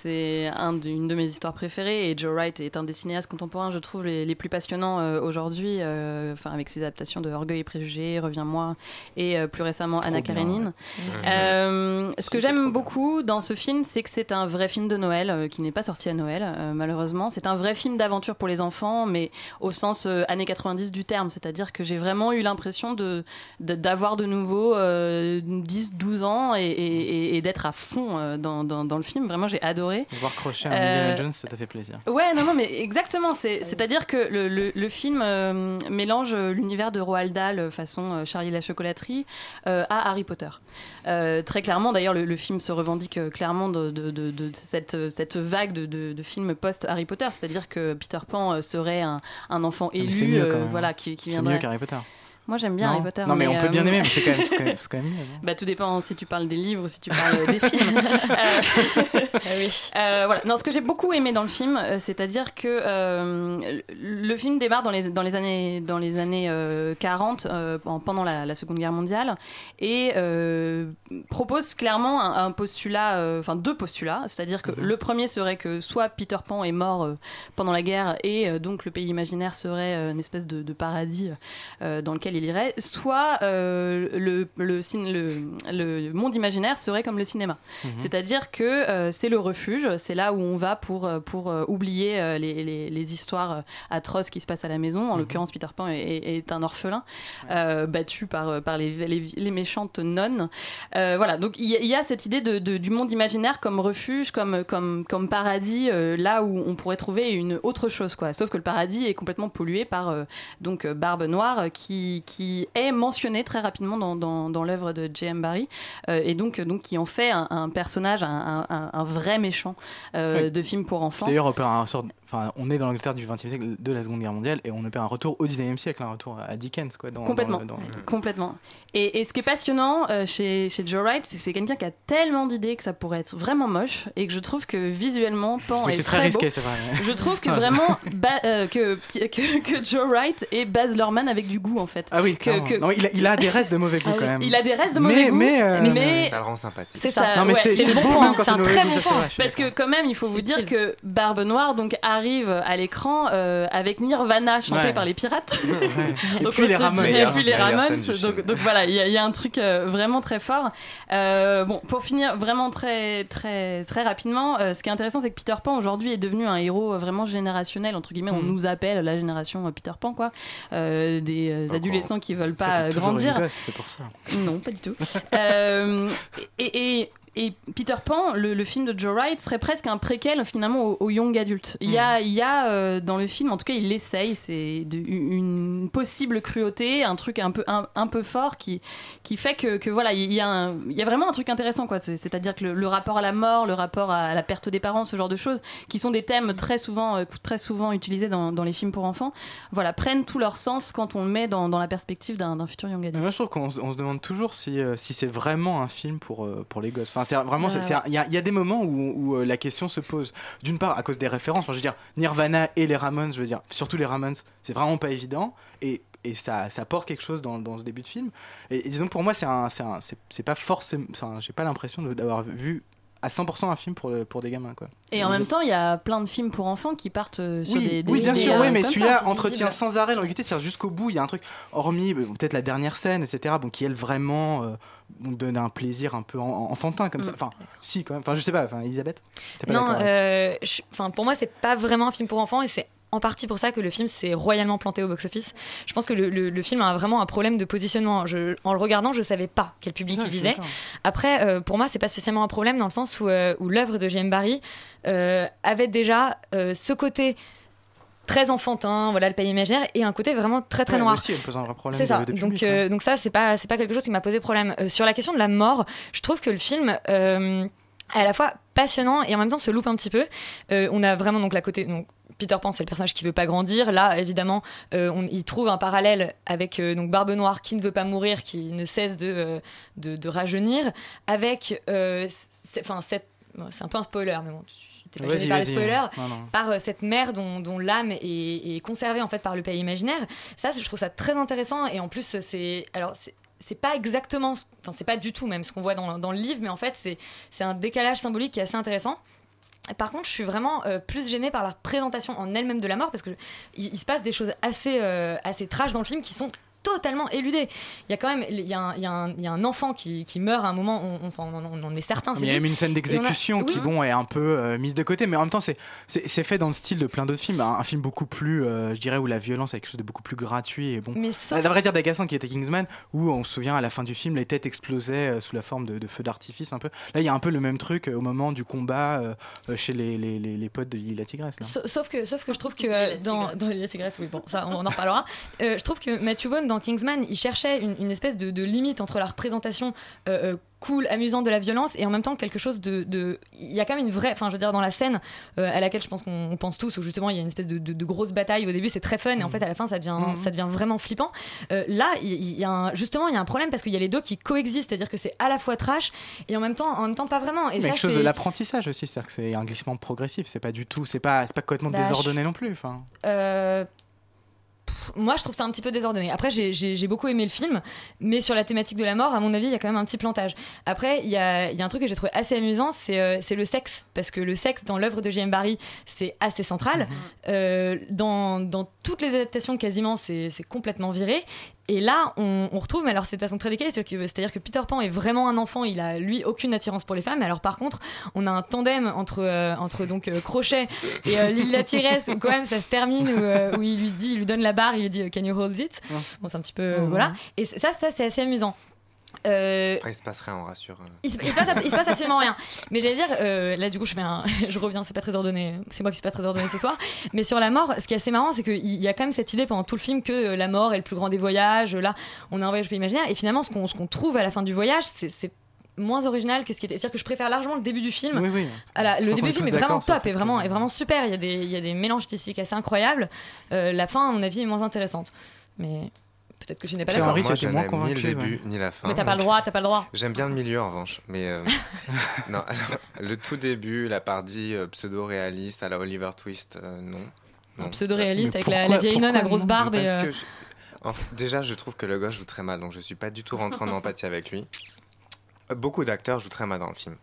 une de mes histoires préférées et Joe Wright est un des cinéastes contemporains, je trouve, les, plus passionnants euh, aujourd'hui, euh, enfin avec ses adaptations de Orgueil et Préjugés, Reviens-moi, et euh, plus récemment Anna Karenine. ce que j'aime beaucoup dans ce film, c'est que c'est un vrai film de Noël, qui n'est pas sorti à Noël, malheureusement. C'est un vrai film d'aventure pour les enfants, mais au sens années 90 du terme, c'est-à-dire que j'ai vraiment eu l'impression de, d'avoir de, nouveau 10, 12 ans et, d'être à fond dans, dans, le film. Vraiment, j'ai adoré. Voir Crochet Indiana Jones, ça t'a fait plaisir. Ouais, non, non, mais exactement. C'est-à-dire que le, film euh, mélange l'univers de Roald Dahl euh, façon euh, Charlie la chocolaterie à Harry Potter. très clairement, d'ailleurs, le, film se revendique clairement de, cette, cette, vague de, films post-Harry Potter. C'est-à-dire que Peter Pan serait un, enfant ah, élu voilà, qui, qui viendrait... mieux qu'Harry Potter. Moi, j'aime bien Harry Potter. Non, mais, on peut bien euh, aimer, mais c'est quand, quand, même mieux. bah, tout dépend si tu parles des livres ou si tu parles des films. euh, ah oui. euh, voilà. Non, ce que j'ai beaucoup aimé dans le film, c'est-à-dire que euh, le film démarre dans les, dans les années, dans les années 40, pendant la, Seconde Guerre mondiale, et propose clairement un, postulat, enfin deux postulats. C'est-à-dire que mhm. le premier serait que soit Peter Pan est mort pendant la guerre, et donc le pays imaginaire serait une espèce de, de paradis dans lequel il irait, soit euh, le, le, le, monde imaginaire serait comme le cinéma. Mhm. C'est-à-dire que euh, c'est le refuge, c'est là où on va pour, euh, pour oublier les, les, histoires atroces qui se passent à la maison. En mhm. l'occurrence, Peter Pan est, un orphelin battu par, par les, les, méchantes nonnes. voilà, donc il y, a cette idée de, du monde imaginaire comme refuge, comme, comme, comme paradis, là où on pourrait trouver une autre chose. Quoi. Sauf que le paradis est complètement pollué par donc Barbe Noire qui, qui est mentionné très rapidement dans, dans, dans l'œuvre de J.M. Barry, euh, et donc, donc qui en fait un, personnage, un, un, vrai méchant euh, de film pour enfants. D'ailleurs, un sort Enfin, on est dans l'Angleterre du XXe siècle, de la Seconde Guerre mondiale, et on opère un retour au XIXe siècle, un retour à Dickens, quoi. Dans, complètement, complètement. Et, et, ce qui est passionnant euh, chez, chez, Joe Wright, c'est que c'est quelqu'un qui a tellement d'idées que ça pourrait être vraiment moche, et que je trouve que visuellement, Pan est, très, risqué, c'est vrai. Je trouve que vraiment euh, que, que, que, Joe Wright est Baz Luhrmann avec du goût, en fait. Ah oui, que, non, il, a, il, a, des restes de mauvais goût ah quand même. Il a des restes de mauvais goût, mais, euh, mais, ça le rend sympathique. C'est ça. Non, mais c'est bon, c'est un très bon point. Parce que quand même, il faut vous dire que Barbe Noire donc arrive à l'écran euh, avec Nirvana chanté par les pirates. et, puis les Ramones. et puis les Ramones. Donc, donc, voilà, il y, a un truc euh, vraiment très fort. Euh, bon, pour finir vraiment très très très rapidement, ce qui est intéressant, c'est que Peter Pan aujourd'hui est devenu un héros vraiment générationnel entre guillemets. On mm. nous appelle la génération Peter Pan, quoi, des adolescents qui veulent pas grandir. C'est pour ça. Non, pas du tout. et, et et Peter Pan, le, film de Joe Wright, serait presque un préquel finalement au, young adulte. Il y a, mm. il y a euh, dans le film, en tout cas, il l'essaye, c'est une possible cruauté, un truc un peu, un, peu fort qui, qui fait que, que voilà, il y, a il y a vraiment un truc intéressant, quoi. C'est-à-dire que le, rapport à la mort, le rapport à la perte des parents, ce genre de choses, qui sont des thèmes très souvent, euh, très souvent utilisés dans, dans, les films pour enfants, voilà, prennent tout leur sens quand on le met dans, dans la perspective d'un futur young adulte. moi, je trouve qu'on se demande toujours si, euh, si c'est vraiment un film pour, pour les gosses. Enfin, c'est vraiment, il y, a des moments où, euh, la question se pose. D'une part, à cause des références. je veux dire, Nirvana et les Ramones, je veux dire, surtout les Ramones, c'est vraiment pas évident. Et, et ça, ça porte quelque chose dans, dans ce début de film. Et, disons, pour moi, c'est c'est pas forcément. J'ai pas l'impression d'avoir vu à 100% un film pour, pour des gamins. Quoi. Et en même temps, il y a plein de films pour enfants qui partent euh, sur des, des, Oui, bien sûr, oui, mais celui-là entretient sans arrêt l'ambiguïté, c'est jusqu'au bout. Il y a un truc, hormis peut-être la dernière scène, etc., bon, qui elle vraiment euh, donne un plaisir un peu enfantin comme ça. Mm. Enfin, si quand même. Enfin, je sais pas. Enfin, Elisabeth. Pas non, euh, enfin, pour moi, c'est pas vraiment un film pour enfants et c'est en partie pour ça que le film s'est royalement planté au box-office. Je pense que le, film a vraiment un problème de positionnement. Je, en le regardant, je savais pas quel public il visait. Après, euh, pour moi, c'est pas spécialement un problème dans le sens où, euh, où l'œuvre de J.M. Barry euh, avait déjà ce côté très enfantin, voilà le pays imaginaire, et un côté vraiment très très noir. C'est ça. donc donc ça c'est pas c'est pas quelque chose qui m'a posé problème. sur la question de la mort, je trouve que le film à la fois passionnant et en même temps se loupe un petit peu. on a vraiment donc la côté donc Peter Pan, c'est le personnage qui veut pas grandir. Là, évidemment, euh, on, il trouve un parallèle avec euh, donc Barbe Noire qui ne veut pas mourir, qui ne cesse de, euh, de, rajeunir, avec, enfin, c'est un peu un spoiler, mais bon, tu pas par les spoilers, par cette mère dont, dont l'âme est, est, conservée en fait par le pays imaginaire. Ça, je trouve ça très intéressant et en plus, c'est alors c'est pas exactement, enfin c'est pas du tout même ce qu'on voit dans, dans, le livre, mais en fait c'est un décalage symbolique qui est assez intéressant. Par contre, je suis vraiment euh, plus gênée par la présentation en elle-même de la mort parce que il, se passe des choses assez, euh, assez dans le film qui sont totalement éludé. Il y a quand même il y a un, il y a un, il y a un enfant qui, qui, meurt à un moment, on, on, on, on en est certain. Il y a même une scène d'exécution qui bon, est un peu euh, mise de côté, mais en même temps, c'est fait dans le style de plein d'autres films. Un, film beaucoup plus, euh, je dirais, où la violence est quelque chose de beaucoup plus gratuit. Et bon, mais sauf... la vraie dire d'agaçant qui était Kingsman, où on se souvient à la fin du film, les têtes explosaient euh, sous la forme de, de feux d'artifice un peu. Là, il y a un peu le même truc au moment du combat chez les, les, les, potes de la Tigresse. Sauf, que, sauf que je trouve que dans, dans la Tigresse, oui, bon, ça, on en reparlera. je trouve que Matthew Vaughn dans Kingsman, il cherchait une, espèce de, limite entre la représentation euh, euh, cool, amusante de la violence et en même temps quelque chose de. Il y a quand même une vraie. Enfin, je veux dire, dans la scène euh, à laquelle je pense qu'on pense tous, où justement il y a une espèce de, grosse bataille au début, c'est très fun et en mm. fait à la fin ça devient, mm. ça devient vraiment flippant. là, il y, a justement, il y a un problème parce qu'il y a les deux qui coexistent, c'est-à-dire que c'est à la fois trash et en même temps, en même temps pas vraiment. Et quelque chose de l'apprentissage aussi, c'est-à-dire que c'est un glissement progressif, c'est pas du tout, c'est pas, pas complètement bah, désordonné non plus. Enfin moi, je trouve ça un petit peu désordonné. Après, j'ai beaucoup aimé le film, mais sur la thématique de la mort, à mon avis, il y a quand même un petit plantage. Après, il y a, y a, un truc que j'ai trouvé assez amusant, c'est euh, le sexe. Parce que le sexe, dans l'œuvre de J.M. Barry, c'est assez central. Mhm. Euh, dans, dans, toutes les adaptations, quasiment, c'est complètement viré. Et là, on, retrouve, mais alors c'est de façon très décalée, c'est-à-dire que Peter Pan est vraiment un enfant, il a lui aucune attirance pour les femmes. Alors par contre, on a un tandem entre euh, entre donc euh, Crochet et euh, Lily la Tiresse où quand même ça se termine où, il lui dit, il lui donne la barre, il lui dit Can you hold it? Bon, c'est un petit peu voilà. Et ça, ça c'est assez amusant. Euh... il se passe rien, on rassure. Il se, passe, absolument rien. Mais j'allais dire, euh, là du coup je fais un, je reviens, c'est pas très ordonné, c'est moi qui suis pas très ordonné ce soir. Mais sur la mort, ce qui est assez marrant, c'est qu'il y a quand même cette idée pendant tout le film que euh, la mort est le plus grand des voyages. Là, on a un voyage imaginaire, et finalement ce qu'on trouve à la fin du voyage, c'est moins original que ce qui était. C'est-à-dire que je préfère largement le début du film. Oui, oui. le début du film est vraiment top, et vraiment, est vraiment super. Il y, a des, il y a des mélanges stylistiques assez incroyables. Euh, la fin, à mon avis, est moins intéressante. Mais Peut-être que je n'ai pas d'accord. Moi, je n'aime ni le début ni la fin. Mais t'as pas le droit, t'as pas le droit. J'aime bien le milieu en revanche, mais euh, non. Alors, le tout début, la partie euh, pseudo-réaliste à la Oliver Twist, euh, non. Pseudo-réaliste avec la, vieille nonne à grosse barbe et. déjà, je trouve que le gosse joue très mal, donc je suis pas du tout rentré en empathie avec lui. Beaucoup d'acteurs jouent très mal dans le film.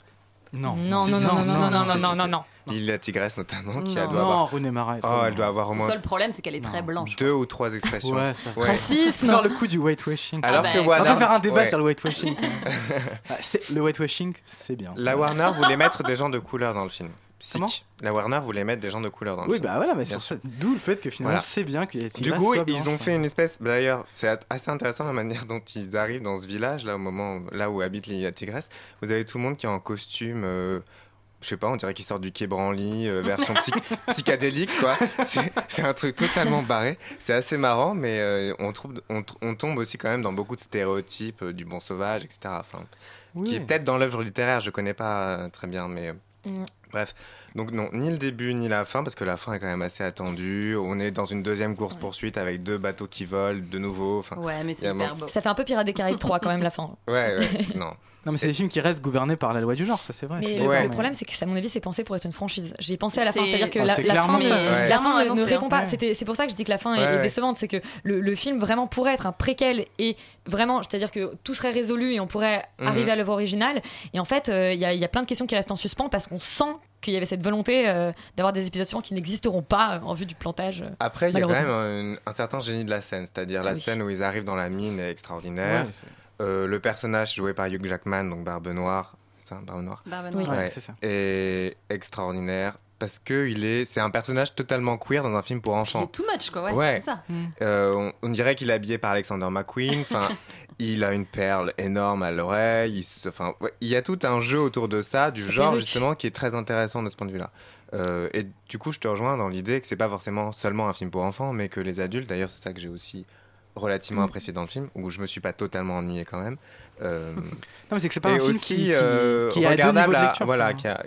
Non. Non, non, non, non, non, non, non, non, non. Il la tigresse notamment, qui a doit avoir. Non, René Marais. Oh, elle doit avoir au moins. Le seul problème, c'est qu'elle est très blanche. Deux ou trois expressions. Ouais, ça. Racisme. Faire le coup du whitewashing. Alors que Warner. On va faire un débat sur le whitewashing. le whitewashing, c'est bien. La Warner voulait mettre des gens de couleur dans le film. Comment la Warner voulait mettre des gens de couleur dans le oui, film. Oui, bah voilà, mais c'est D'où le fait que finalement c'est bien qu'il y ait Du coup, ils ont fait une espèce. D'ailleurs, c'est assez intéressant la manière dont ils arrivent dans ce village, là, au moment là où habite la tigresse. Vous avez tout le monde qui est en costume. Euh, je sais pas, on dirait qu'ils sortent du quai Branly, euh, version psychédélique, quoi. C'est un truc totalement barré. C'est assez marrant, mais euh, on, trouve, on, tombe aussi quand même dans beaucoup de stéréotypes du bon sauvage, etc. Enfin, Qui est peut-être dans l'œuvre littéraire, je connais pas très bien, mais Bref, donc non, ni le début ni la fin, parce que la fin est quand même assez attendue. On est dans une deuxième course-poursuite avec deux bateaux qui volent de nouveau. Enfin, ouais, mais c'est hyper beau. Ça fait un peu Pirates des Caraïbes 3 quand même la fin. Ouais, ouais, non. Non, mais c'est des films qui restent gouvernés par la loi du genre, ça c'est vrai. Mais le, problème, c'est que, à mon avis, c'est pensé pour être une franchise. J'ai pensé à la fin, c'est-à-dire que la, fin, la fin ne, répond pas. C'est pour ça que je dis que la fin est, décevante. C'est que le, film vraiment pourrait être un préquel et vraiment, c'est-à-dire que tout serait résolu et on pourrait mhm. arriver à l'œuvre originale. Et en fait, euh, il y, a plein de questions qui restent en suspens parce qu'on sent qu'il y avait cette volonté euh, d'avoir des épisodes qui n'existeront pas euh, en vue du plantage. Après, il y a quand même un, certain génie de la scène, c'est-à-dire la scène où ils arrivent dans la mine est extraordinaire. Euh, le personnage joué par Hugh Jackman, donc Barbe Noire, c'est ça, Barbe Noire Barbe Noire, ouais, c'est ça. Est extraordinaire parce que il est, c'est un personnage totalement queer dans un film pour enfants. C'est too much, quoi. Ouais, c'est ça. Mm. Euh, on, dirait qu'il est habillé par Alexander McQueen. Enfin, il a une perle énorme à l'oreille. Il, enfin, il y a tout un jeu autour de ça, du genre justement, qui est très intéressant de ce point de vue-là. Euh, et du coup, je te rejoins dans l'idée que c'est pas forcément seulement un film pour enfants, mais que les adultes, d'ailleurs, c'est ça que j'ai aussi relativement mm. apprécié dans le film, où je me suis pas totalement ennuyé quand même. Euh, non, mais c'est que c'est pas un film qui, qui, euh, qui, a deux niveaux de lecture. Voilà, qui a,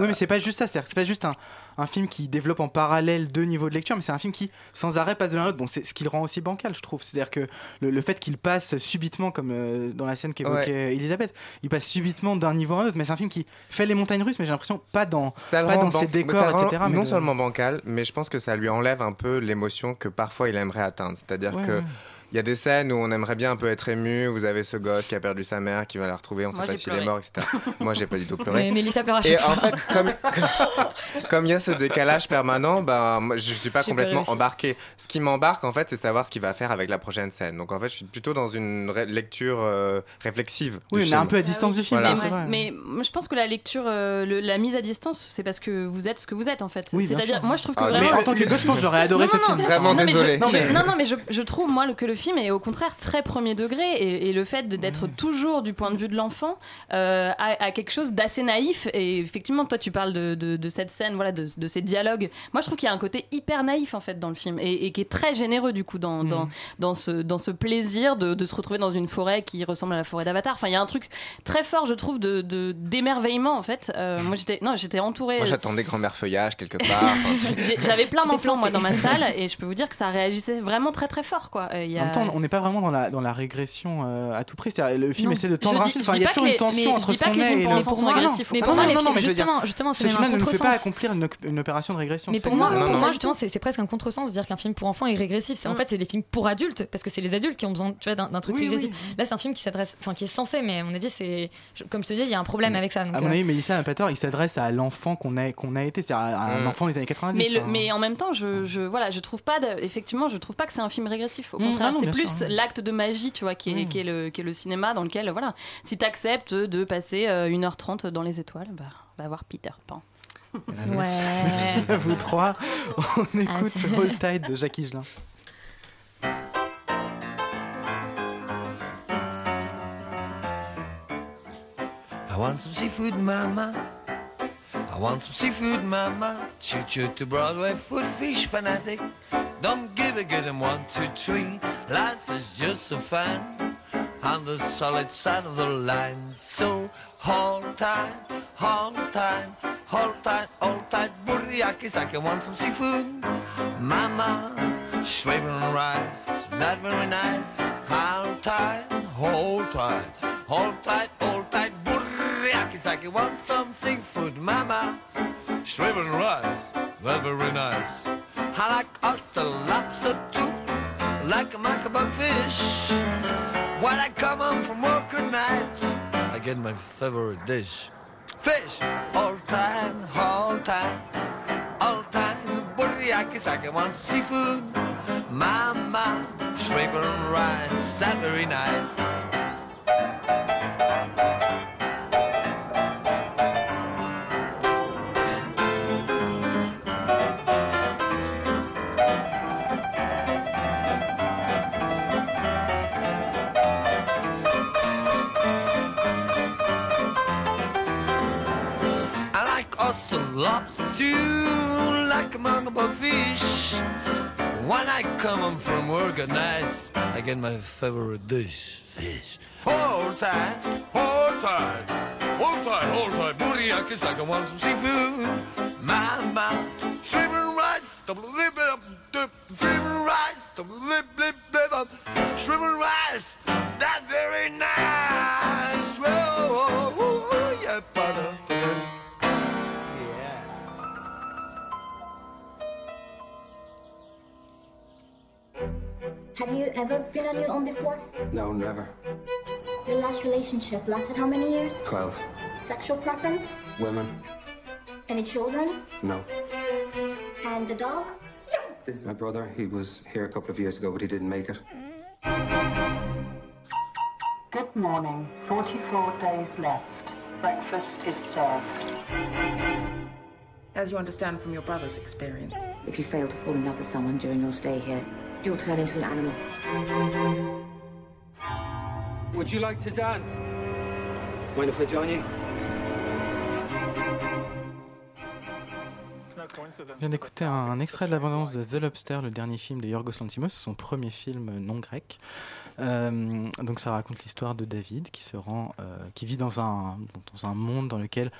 oui, mais c'est pas juste ça. C'est pas juste un, un, film qui développe en parallèle deux niveaux de lecture, mais c'est un film qui, sans arrêt, passe de l'un à l'autre. Bon, c'est ce qui le rend aussi bancal, je trouve. C'est-à-dire que le, fait qu'il passe subitement, comme euh, dans la scène qu'évoquait Elisabeth, il passe subitement d'un niveau à un autre, mais c'est un film qui fait les montagnes russes, mais j'ai l'impression pas dans, pas dans ses décors, etc. non seulement bancal, mais je pense que ça lui enlève un peu l'émotion que parfois il aimerait atteindre. C'est-à-dire que il y a des scènes où on aimerait bien un peu être ému. Vous avez ce gosse qui a perdu sa mère, qui va la retrouver, on sait pas s'il est mort, etc. Moi, j'ai pas du tout pleuré. Mais Mélissa pleure à Et en fait, comme il y a ce décalage permanent, ben, moi, je suis pas complètement embarqué. Ce qui m'embarque, en fait, c'est savoir ce qu'il va faire avec la prochaine scène. Donc, en fait, je suis plutôt dans une lecture euh, réflexive. Oui, on est un peu à distance du film. Mais, je pense que la lecture, euh, la mise à distance, c'est parce que vous êtes ce que vous êtes, en fait. C'est-à-dire, moi, je trouve que ah, vraiment. Mais en tant que gosse, j'aurais adoré ce film. Vraiment désolé. Non, non, mais je trouve, moi, que le film est au contraire très premier degré et, le fait d'être toujours du point de vue de l'enfant euh, a, quelque chose d'assez naïf et effectivement toi tu parles de, de, cette scène voilà de, de, ces dialogues. Moi je trouve qu'il y a un côté hyper naïf en fait dans le film et, qui est très généreux du coup dans, dans, mm. dans, ce, dans ce plaisir de, se retrouver dans une forêt qui ressemble à la forêt d'Avatar. Enfin il y a un truc très fort je trouve de d'émerveillement en fait. Euh, moi j'étais non j'étais entourée moi j'attendais grand-mère feuillage quelque part j'avais plein d'enfants moi dans ma salle et je peux vous dire que ça réagissait vraiment très très fort quoi. Euh, y a... on n'est pas vraiment dans la, dans la régression euh, à tout prix. Le film essaie de tendre un film. il y a toujours une tension entre ce qu'on est et le. Pour moi, mais pour moi, justement, justement, ce film ne fait pas accomplir une, opération de régression. Mais pour moi, pour moi, justement, c'est presque un contresens de dire qu'un film pour enfants est régressif. En fait, c'est des films pour adultes parce que c'est les adultes qui ont besoin, tu vois, d'un truc régressif. Là, c'est un film qui s'adresse, enfin, qui est censé, mais à mon avis, c'est, comme je te dis, il y a un problème avec ça. À mon avis, Mélissa n'a pas tort. Il s'adresse à l'enfant qu'on a, qu'on a été, c'est-à-dire à un enfant des années 90. Mais en même temps, je, voilà, je trouve pas, effectivement, je trouve pas que c'est un film régressif. Au contraire, c'est plus l'acte de magie, tu vois, qui est, qui est, le, qui est le cinéma dans lequel, voilà, si tu acceptes de passer 1h30 euh, dans les étoiles, bah, va voir Peter Pan. Ouais. Merci à vous trois. On ah, écoute All Tide de Jacques Higelin. I want some seafood, mama. I want some seafood, mama. Choo choo to Broadway, food fish fanatic. Don't give a good and one, two, three. Life is just so fun on the solid side of the line. So hold tight, hold tight, hold tight, hold tight. Burriakis, I can want some seafood. Mama, and rice, that very nice. Hold tight, hold tight, hold tight, hold tight. I can want some seafood. Mama, Shrimp and rice, very nice. I like oyster, lobster too, like a macabre fish. When I come home from work at night, I get my favorite dish. Fish, all time, all time, all time. Burriaki, I want some seafood. Mama, shrimp and rice, that very nice. Lobster like a mongabug fish. When I come home from work at night, I get my favorite dish, fish. Hold tight, hold tight, hold tight, hold tight. Booty, I can want some seafood. My, my, shrimp and rice, double lip, lip, shrimp and rice, double lip, lip, lip, shrimp and rice. That's very nice. Yeah, butter. Have you ever been on your own before? No, never. Your last relationship lasted how many years? Twelve. Sexual preference? Women? Any children? No. And the dog? No. This is my brother. He was here a couple of years ago, but he didn't make it. Good morning. 44 days left. Breakfast is served. As you understand from your brother's experience. If you fail to fall in love with someone during your stay here, you'll turn into an animal. Would you like to dance? Mind if I join you? Je viens d'écouter un extrait de l'abondance de The Lobster, le dernier film de Yorgos Lanthimos, son premier film non grec. Euh, donc ça raconte l'histoire de David qui se rend, euh, qui vit dans un, dans un monde dans lequel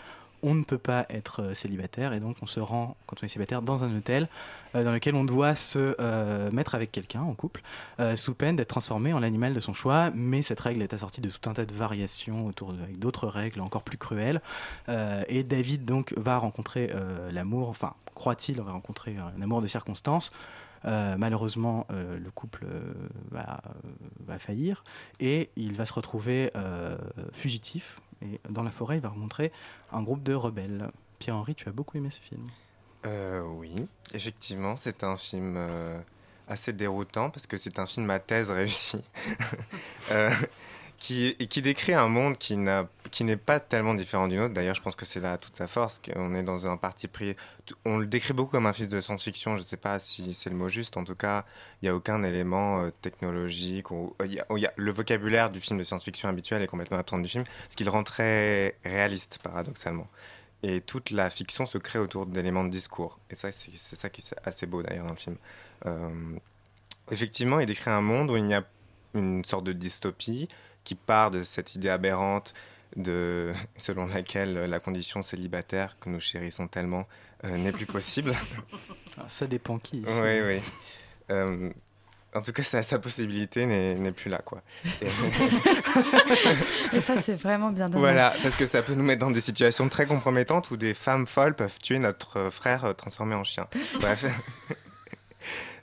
on ne peut pas être euh, célibataire et donc on se rend, quand on est célibataire, dans un hôtel euh, dans lequel on doit se euh, mettre avec quelqu'un en couple, sous peine d'être transformé en l'animal de son choix. Mais cette règle est assortie de tout un tas de variations autour d'autres règles encore plus cruelles. et David donc va rencontrer l'amour, enfin croit-il va rencontrer un amour de circonstance. malheureusement, le couple va, faillir et il va se retrouver fugitif et dans la forêt, il va rencontrer un groupe de rebelles. Pierre-Henri, tu as beaucoup aimé ce film euh, Oui, effectivement, c'est un film euh, assez déroutant parce que c'est un film à thèse réussi. euh, qui, décrit un monde qui n'est pas tellement différent du nôtre. D'ailleurs, je pense que c'est là toute sa force. On est dans un parti pris. On le décrit beaucoup comme un film de science-fiction. Je ne sais pas si c'est le mot juste. En tout cas, il n'y a aucun élément euh, technologique. Ou, y a, le vocabulaire du film de science-fiction habituel est complètement absent du film, ce qui le rend très réaliste, paradoxalement. Et toute la fiction se crée autour d'éléments de discours. Et c'est ça qui est assez beau d'ailleurs dans le film. Euh, effectivement, il décrit un monde où il y a une sorte de dystopie qui part de cette idée aberrante de, selon laquelle la condition célibataire que nous chérissons tellement euh, n'est plus possible. Ah, ça dépend qui. Oui, oui. Euh, en tout cas, sa, sa possibilité n'est plus là, quoi. Et, ça, c'est vraiment bien dommage. Voilà, parce que ça peut nous mettre dans des situations très compromettantes où des femmes folles peuvent tuer notre frère euh, transformé en chien. Bref.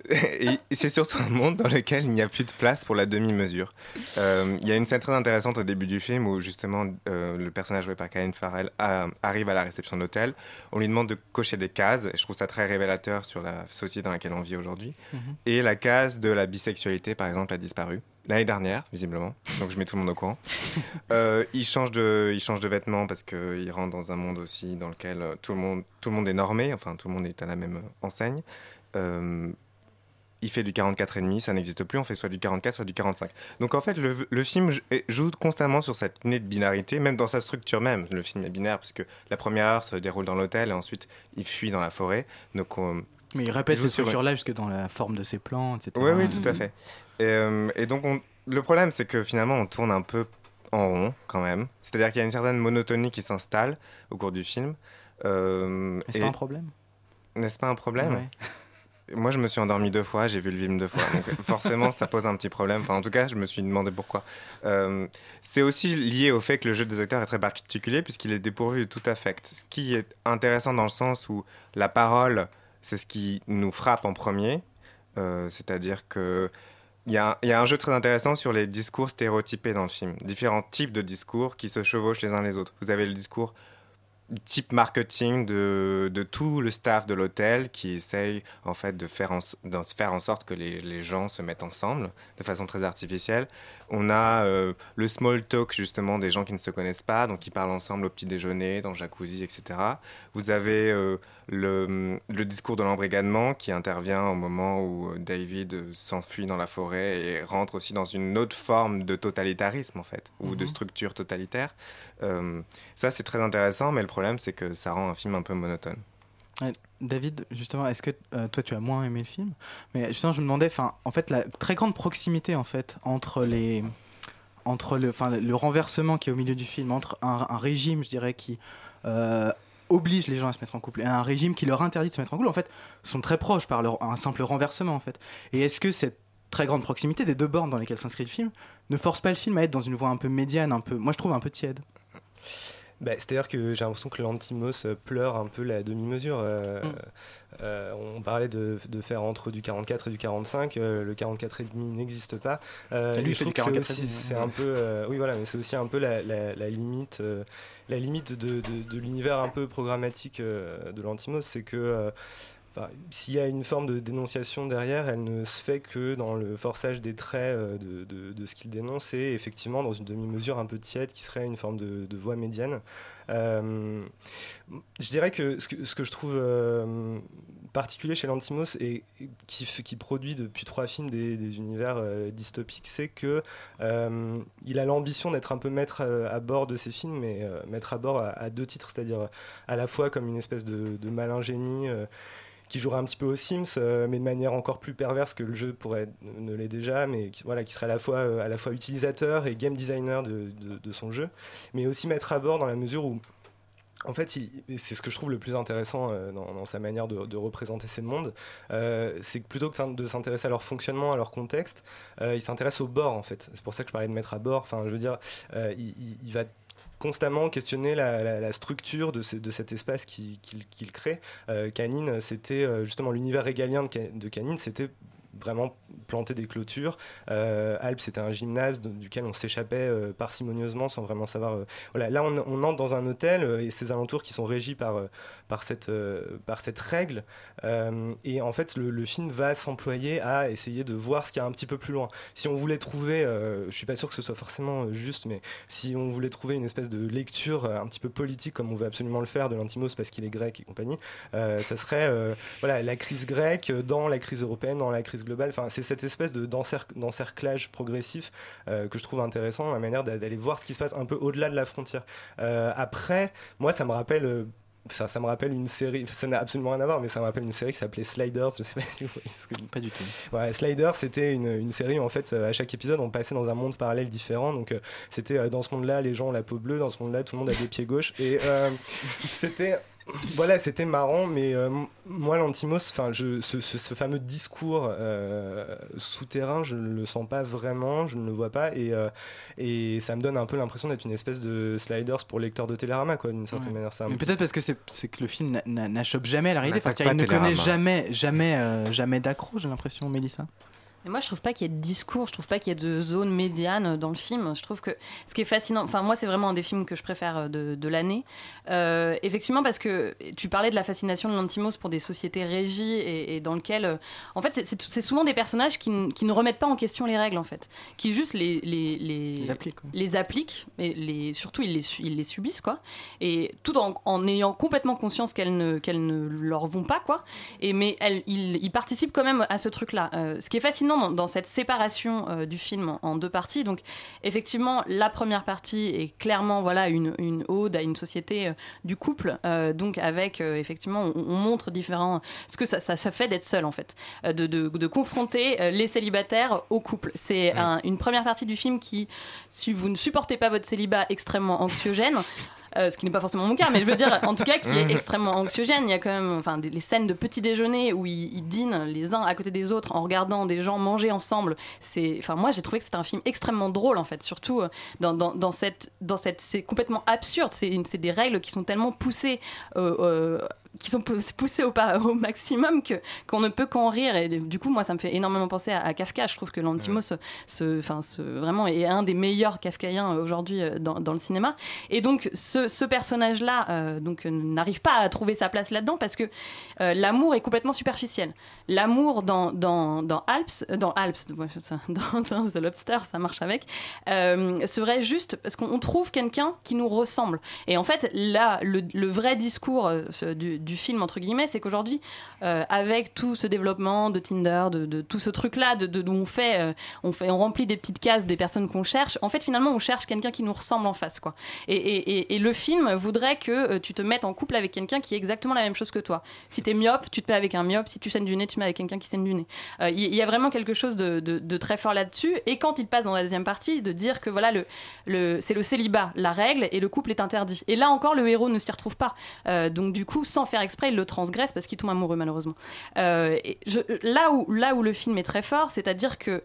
Et c'est surtout un monde dans lequel il n'y a plus de place pour la demi-mesure. Euh, il y a une scène très intéressante au début du film où justement euh, le personnage joué par Colin Farrell arrive à la réception de l'hôtel. On lui demande de cocher des cases, et je trouve ça très révélateur sur la société dans laquelle on vit aujourd'hui. Mhm. Et la case de la bisexualité, par exemple, a disparu. L'année dernière, visiblement. Donc je mets tout le monde au courant. Euh, il, change de, il change de vêtements parce qu'il rentre dans un monde aussi dans lequel tout le monde, tout le monde est normé, enfin tout le monde est à la même enseigne. Euh, il fait du 44,5, ça n'existe plus, on fait soit du 44, soit du 45. Donc en fait, le, film joue constamment sur cette idée de binarité, même dans sa structure même. Le film est binaire parce que la première heure se déroule dans l'hôtel et ensuite il fuit dans la forêt. Donc mais il répète cette structure-là jusque dans la forme de ses plans, etc. Oui, oui, tout à fait. Et, euh, donc le problème, c'est que finalement, on tourne un peu en rond quand même. C'est-à-dire qu'il y a une certaine monotonie qui s'installe au cours du film. Euh, Est-ce pas un problème? N'est-ce pas un problème? Moi, je me suis endormi deux fois, j'ai vu le film deux fois. Donc, forcément, ça pose un petit problème. Enfin, en tout cas, je me suis demandé pourquoi. Euh, c'est aussi lié au fait que le jeu des acteurs est très particulier, puisqu'il est dépourvu de tout affect. Ce qui est intéressant dans le sens où la parole, c'est ce qui nous frappe en premier. Euh, c'est-à-dire que. Il y, a, il y, a un jeu très intéressant sur les discours stéréotypés dans le film. Différents types de discours qui se chevauchent les uns les autres. Vous avez le discours type marketing de, de, tout le staff de l'hôtel qui essaye en fait de faire en, de faire en sorte que les, les, gens se mettent ensemble de façon très artificielle. On a euh, le small talk justement des gens qui ne se connaissent pas, donc qui parlent ensemble au petit déjeuner, dans le jacuzzi, etc. Vous avez euh, le, le, discours de l'embrigadement qui intervient au moment où David s'enfuit dans la forêt et rentre aussi dans une autre forme de totalitarisme en fait, ou de mhm. structure totalitaire. Euh, ça c'est très intéressant, mais le problème c'est que ça rend un film un peu monotone. David, justement, est-ce que euh, toi tu as moins aimé le film? Mais justement, je me demandais, en fait, la très grande proximité en fait entre les entre le, le renversement qui est au milieu du film, entre un, régime, je dirais, qui oblige les gens à se mettre en couple et un régime qui leur interdit de se mettre en couple, en fait, sont très proches par leur, un simple renversement, en fait. Et est-ce que cette très grande proximité des deux bornes dans lesquelles s'inscrit le film ne force pas le film à être dans une voie un peu médiane, un peu, moi je trouve un peu tiède? Bah, C'est-à-dire que j'ai l'impression que l'Antimos pleure un peu la demi-mesure. Euh, mm. euh, on parlait de, de, faire entre du 44 et du 45. Euh, le 44 et demi n'existe pas. lui, je trouve que c'est un peu, oui voilà, mais c'est aussi un peu la, la, limite, la limite de, de, de l'univers un peu programmatique de l'Antimos, c'est que s'il y a une forme de dénonciation derrière, elle ne se fait que dans le forçage des traits euh, de, ce qu'il dénonce et effectivement dans une demi-mesure un peu tiède qui serait une forme de, voix médiane. Euh, je dirais que ce que, je trouve euh, particulier chez Lantimos et, qui, produit depuis trois films des, univers dystopiques, c'est que il a l'ambition d'être un peu maître à, bord de ses films, mais maître à bord à, deux titres, c'est-à-dire à la fois comme une espèce de, de malin génie qui jouerait un petit peu aux Sims, euh, mais de manière encore plus perverse que le jeu pourrait ne l'est déjà, mais qui, voilà, qui serait à la fois, euh, à la fois utilisateur et game designer de, son jeu, mais aussi mettre à bord dans la mesure où en fait, c'est ce que je trouve le plus intéressant euh, dans, sa manière de, représenter ces mondes, c'est que plutôt que de s'intéresser à leur fonctionnement, à leur contexte, il s'intéresse au bord en fait. C'est pour ça que je parlais de mettre à bord. Enfin, je veux dire, il, va constamment questionner la, structure de, cet espace qu'il crée. Euh, Canine, c'était euh, justement l'univers régalien de, Canine, c'était vraiment planter des clôtures. Euh, Alpes, c'était un gymnase duquel on s'échappait parcimonieusement sans vraiment savoir. voilà, là, on, on, entre dans un hôtel et ses alentours qui sont régis par, par cette, euh, par cette règle. Euh, et en fait, le, film va s'employer à essayer de voir ce qu'il y a un petit peu plus loin. Si on voulait trouver, euh, je suis pas sûr que ce soit forcément juste, mais si on voulait trouver une espèce de lecture un petit peu politique, comme on veut absolument le faire de l'Antimos parce qu'il est grec et compagnie, ça serait voilà, la crise grecque dans la crise européenne, dans la crise globale. Enfin, c'est cette espèce de d'encerclage progressif que je trouve intéressant, la manière d'aller voir ce qui se passe un peu au-delà de la frontière. après, moi, ça me rappelle ça, ça, me rappelle une série, ça n'a absolument rien à voir, mais ça me rappelle une série qui s'appelait Sliders. Je sais pas si vous voyez ce que. Pas du tout. Ouais, Sliders, c'était une, une, série où en fait, euh, à chaque épisode, on passait dans un monde parallèle différent. Donc, euh, c'était euh, dans ce monde-là, les gens ont la peau bleue, dans ce monde-là, tout le monde a des pieds gauches. Et c'était voilà, c'était marrant, mais euh, moi, l'Antimos, enfin, ce, ce, fameux discours euh, souterrain, je ne le sens pas vraiment, je ne le vois pas, et, euh, et ça me donne un peu l'impression d'être une espèce de sliders pour lecteur de Télérama, quoi, d'une certaine manière. Mais peut-être parce que c'est que le film n'achoppe jamais à la réalité, parce qu'il ne connaît jamais, jamais, jamais d'accro, j'ai l'impression, Mélissa moi, je trouve pas qu'il y ait de discours, je trouve pas qu'il y ait de zone médiane dans le film. Je trouve que ce qui est fascinant, enfin, moi, c'est vraiment un des films que je préfère euh, de, de l'année. Euh, effectivement, parce que tu parlais de la fascination de l'Antimos pour des sociétés régies et, dans lequel, euh, en fait, c'est souvent des personnages qui, qui, ne remettent pas en question les règles, en fait, qui juste les, les, les, les appliquent, les appliquent, et les, surtout ils les, ils les subissent, quoi. Et tout en, en ayant complètement conscience qu'elles ne, qu'elles ne leur vont pas, quoi. Et, mais elles, ils, ils participent quand même à ce truc-là. ce qui est fascinant dans, cette séparation euh, du film en, deux parties. Donc, effectivement, la première partie est clairement voilà une, une ode à une société euh, du couple. Euh, donc, avec effectivement, on, montre différents ce que ça, ça, fait d'être seul en fait, de, de, de, confronter les célibataires au couple. C'est une première partie du film qui, si vous ne supportez pas votre célibat extrêmement anxiogène, euh, ce qui n'est pas forcément mon cas, mais je veux dire, en tout cas, qui est extrêmement anxiogène. Il y a quand même enfin, des, les scènes de petit déjeuner où ils, dînent les uns à côté des autres en regardant des gens manger ensemble. C'est, enfin, moi, j'ai trouvé que c'était un film extrêmement drôle, en fait, surtout euh, dans, dans, dans cette, dans cette, c'est complètement absurde. C'est, c'est des règles qui sont tellement poussées. Euh, qui sont poussés au, au maximum que qu'on ne peut qu'en rire. Et du coup moi ça me fait énormément penser à, Kafka. Je trouve que Lantimos enfin ce, vraiment est un des meilleurs kafkaïens euh, aujourd'hui euh, dans, dans, le cinéma. Et donc ce, ce personnage là euh, donc n'arrive pas à trouver sa place là-dedans parce que l'amour est complètement superficiel. L'amour dans dans dans Alps dans Alps dans, dans, The Lobster ça marche avec serait juste parce qu'on trouve quelqu'un qui nous ressemble. Et en fait là le, le vrai discours du du film, entre guillemets, c'est qu'aujourd'hui, avec tout ce développement de Tinder, de, tout ce truc-là, de, de, on fait, on fait, on remplit des petites cases des personnes qu'on cherche, en fait, finalement, on cherche quelqu'un qui nous ressemble en face, quoi. Et, le film voudrait que tu te mettes en couple avec quelqu'un qui est exactement la même chose que toi. Si t'es myope, tu te mets avec un myope. Si tu saignes du nez, tu mets avec quelqu'un qui saigne du nez. Il y, a vraiment quelque chose de, très fort là-dessus. Et quand il passe dans la deuxième partie, de dire que voilà, c'est le célibat, la règle, et le couple est interdit. Et là encore, le héros ne s'y retrouve pas. Euh, donc du coup, sans faire exprès, il le transgresse parce qu'il tombe amoureux malheureusement. Euh, et là, où, là où le film est très fort, c'est-à-dire que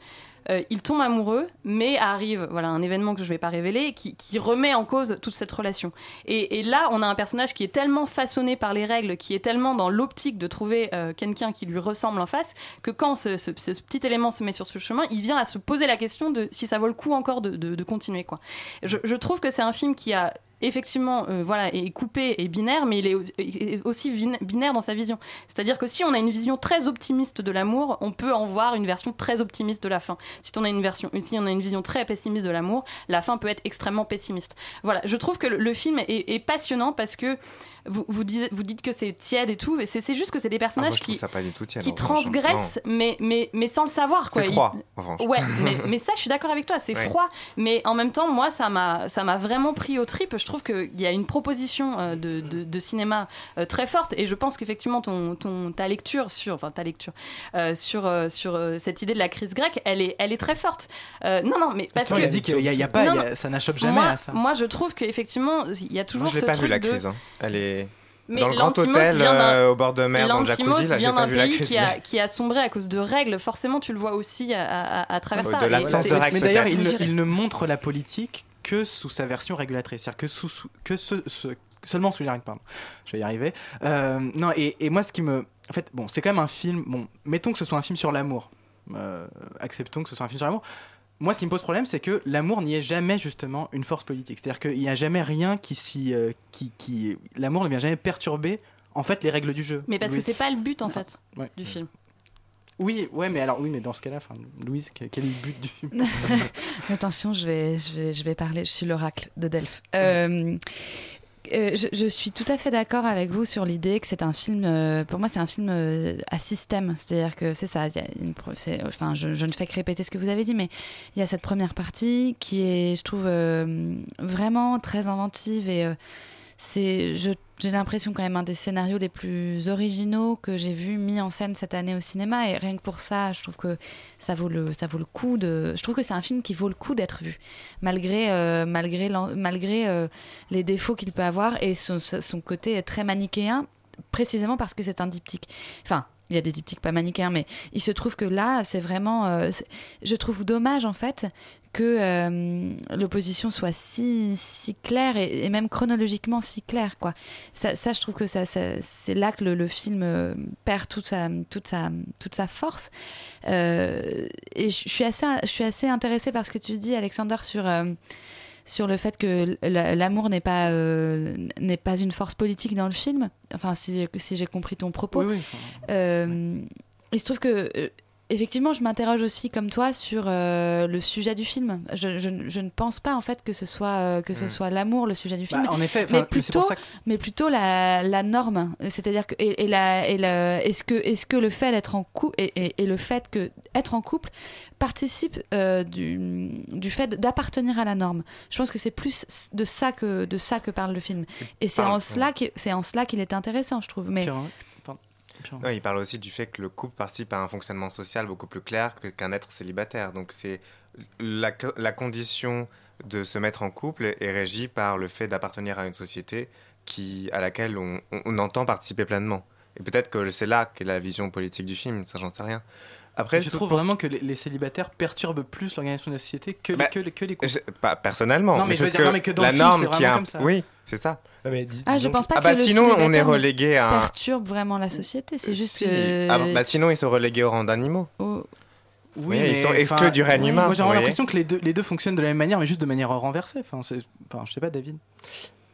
euh, il tombe amoureux, mais arrive voilà un événement que je ne vais pas révéler qui, remet en cause toute cette relation. Et, là, on a un personnage qui est tellement façonné par les règles, qui est tellement dans l'optique de trouver euh, quelqu'un qui lui ressemble en face, que quand ce, petit élément se met sur ce chemin, il vient à se poser la question de si ça vaut le coup encore de, continuer. Quoi. je trouve que c'est un film qui a effectivement, euh, voilà, est coupé et binaire, mais il est aussi binaire dans sa vision. C'est-à-dire que si on a une vision très optimiste de l'amour, on peut en voir une version très optimiste de la fin. Si on a une version, si on a une vision très pessimiste de l'amour, la fin peut être extrêmement pessimiste. Voilà, je trouve que le, film est, est, passionnant parce que vous, vous, vous dites que c'est tiède et tout, c'est juste que c'est des personnages ah, qui, qui transgressent, mais, mais, mais sans le savoir. C'est froid, en Ouais, mais, mais, ça, je suis d'accord avec toi, c'est froid, mais en même temps, moi, ça m'a vraiment pris au trip. Je trouve qu'il y a une proposition euh, de, de, cinéma euh, très forte, et je pense qu'effectivement, ton, ton, ta lecture sur, enfin, ta lecture, euh, sur, sur cette idée de la crise grecque, elle est, elle est très forte. non, non, mais parce, que. dit qu'il n'y a, pas, ça n'achoppe jamais moi, à ça. Moi, je trouve qu'effectivement, il y a toujours moi, je ce pas truc vu la de... crise, hein. Elle est dans le grand hôtel euh, au bord de mer, dans le jacuzzi, là, j'ai pas vu la crise. Qui a, qui a sombré à cause de règles, forcément, tu le vois aussi à, à, travers ça. De l'absence de règles. Mais d'ailleurs, il, ne montre la politique que sous sa version régulatrice, c'est-à-dire que, sous, que ce, seulement sous les règles, pardon. Je vais y arriver. Euh, non, et, et, moi, ce qui me. En fait, bon, c'est quand même un film. Bon, mettons que ce soit un film sur l'amour. Euh, acceptons que ce soit un film sur l'amour moi, ce qui me pose problème, c'est que l'amour n'y est jamais justement une force politique. C'est-à-dire qu'il n'y a jamais rien qui s'y, euh, qui, qui... l'amour ne vient jamais perturber en fait les règles du jeu. Mais parce que c'est pas le but en fait du film. Oui, ouais, mais alors oui, mais dans ce cas-là, Louise, quel est le but du film Attention, je vais, je vais, je vais parler. Je suis l'oracle de Delphes. Euh, euh, je, suis tout à fait d'accord avec vous sur l'idée que c'est un film. Euh, pour moi, c'est un film euh, à système. C'est-à-dire que c'est ça. enfin, je, ne fais que répéter ce que vous avez dit, mais il y a cette première partie qui est, je trouve, vraiment très inventive et c'est, j'ai l'impression quand même un des scénarios les plus originaux que j'ai vu mis en scène cette année au cinéma. Et rien que pour ça, je trouve que ça vaut le, ça vaut le coup de. Je trouve que c'est un film qui vaut le coup d'être vu, malgré, euh, malgré, malgré euh, les défauts qu'il peut avoir et son, son côté très manichéen, précisément parce que c'est un diptyque. Enfin, il y a des diptyques pas manichéens, mais il se trouve que là, c'est vraiment. Euh, je trouve dommage, en fait, que euh, l'opposition soit si, si claire et, même chronologiquement si claire. Quoi. Ça, ça je trouve que ça, c'est là que le, film euh, perd toute sa, toute sa, toute sa force. et je suis, assez, je suis assez intéressée par ce que tu dis, Alexander, sur sur le fait que l'amour n'est pas, euh, n'est pas une force politique dans le film. Enfin, si, si j'ai compris ton propos. Euh, il se trouve que euh, effectivement, je m'interroge aussi, comme toi, sur euh, le sujet du film. Je, je, je, ne pense pas, en fait, que ce soit, euh, que ce mm. soit l'amour, le sujet du film. Bah, en effet, mais plutôt, mais plutôt la, la norme. C'est-à-dire que, et, et, la, et la, est-ce que, est-ce que le fait d'être en couple, et, et, le fait que être en couple participe euh, du, du fait d'appartenir à la norme. Je pense que c'est plus de ça que, de ça que parle le film. Et c'est en, cela c'est en cela qu'il est intéressant, je trouve. Mais, il parle aussi du fait que le couple participe à un fonctionnement social beaucoup plus clair qu'un être célibataire. Donc c'est la, la, condition de se mettre en couple est régie par le fait d'appartenir à une société qui, à laquelle on, on entend participer pleinement. Et peut-être que c'est là qu'est la vision politique du film, ça j'en sais rien. Après, je trouve vraiment que les, célibataires perturbent plus l'organisation de la société que, les, bah, que, que les couples. Pas personnellement, non, mais, je veux dire, que, que dans la le norme film, qui a comme ça. Oui, c'est ça. Ah, mais ah, je pense pas ah que bah le sinon on est relégué à perturbe vraiment la société. C'est juste que. Ah bah sinon ils sont relégués au rang d'animaux. Oh. Oui, mais ils sont exclus du règne humain. Moi j'ai l'impression que les deux, les deux fonctionnent de la même manière, mais juste de manière renversée. Enfin, enfin je sais pas, David.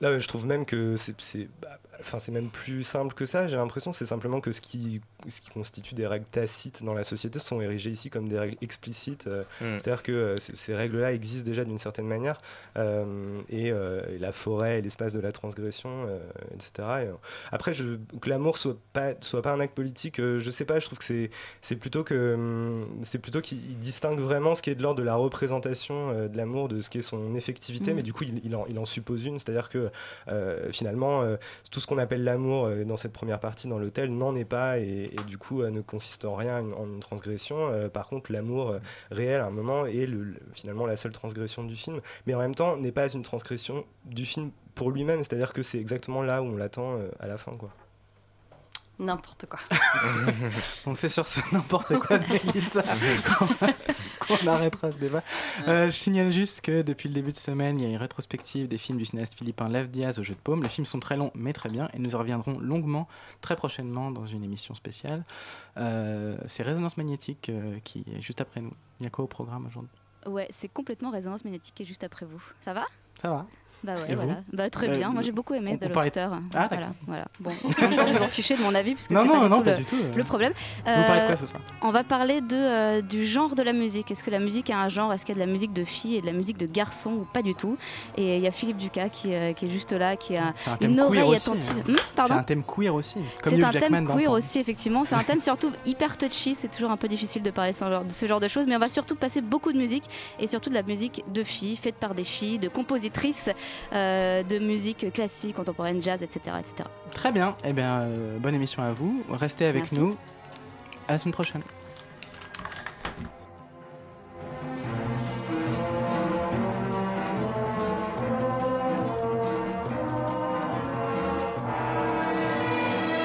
Là, je trouve même que c'est bah, enfin c'est même plus simple que ça. J'ai l'impression c'est simplement que ce qui, ce qui constitue des règles tacites dans la société sont érigées ici comme des règles explicites. Euh, mm. C'est-à-dire que euh, ces règles-là existent déjà d'une certaine manière euh, et, la forêt et l'espace de la transgression, etc. après, je, que l'amour soit pas soit pas un acte politique, je sais pas. Je trouve que c'est c'est plutôt que hum, c'est plutôt qu'il distingue vraiment ce qui est de l'ordre de la représentation de l'amour, de ce qui est son effectivité, mm. mais du coup il, il, en, il en suppose une. C'est-à-dire que finalement tout ce qu'on appelle l'amour euh, dans cette première partie dans l'hôtel n'en est pas et, du coup euh, ne consiste en rien en une transgression. Euh, par contre, l'amour réel à un moment est le, finalement la seule transgression du film, mais en même temps n'est pas une transgression du film pour lui-même, c'est-à-dire que c'est exactement là où on l'attend à la fin. quoi. N'importe quoi. Donc c'est sur ce n'importe quoi de Mélissa qu'on arrêtera ce débat. Euh, je signale juste que depuis le début de semaine, il y a une rétrospective des films du cinéaste philippin Lev Diaz au jeu de paume. Les films sont très longs mais très bien et nous y reviendrons longuement très prochainement dans une émission spéciale. Euh, c'est Résonance magnétique euh, qui est juste après nous. Il y a quoi au programme aujourd'hui? Ouais, c'est complètement Résonance magnétique qui est juste après vous. Ça va? Ça va. Bah ouais, voilà. Bah, très bien. Moi j'ai beaucoup aimé The Lobster. Ah, voilà, voilà. Bon, vous en fichez de mon avis puisque c'est pas, non, pas, du tout, le, problème. Euh, vous parlez de quoi ce soir On va parler de, euh, du genre de la musique. Est-ce que la musique a un genre? Est-ce qu'il y a de la musique de filles et de la musique de garçons ou pas du tout? Et il y a Philippe Ducas qui, euh, qui, est juste là, qui a une oreille attentive. Hein. Hmm, c'est un thème queer aussi. C'est un thème queer aussi, effectivement. C'est un thème surtout hyper touchy. C'est toujours un peu difficile de parler de ce genre de choses, mais on va surtout passer beaucoup de musique et surtout de la musique de filles, faite par des filles, de compositrices de musique classique, contemporaine, jazz, etc. etc. Très bien. Eh bien, euh, bonne émission à vous. Restez avec nous. À la semaine prochaine.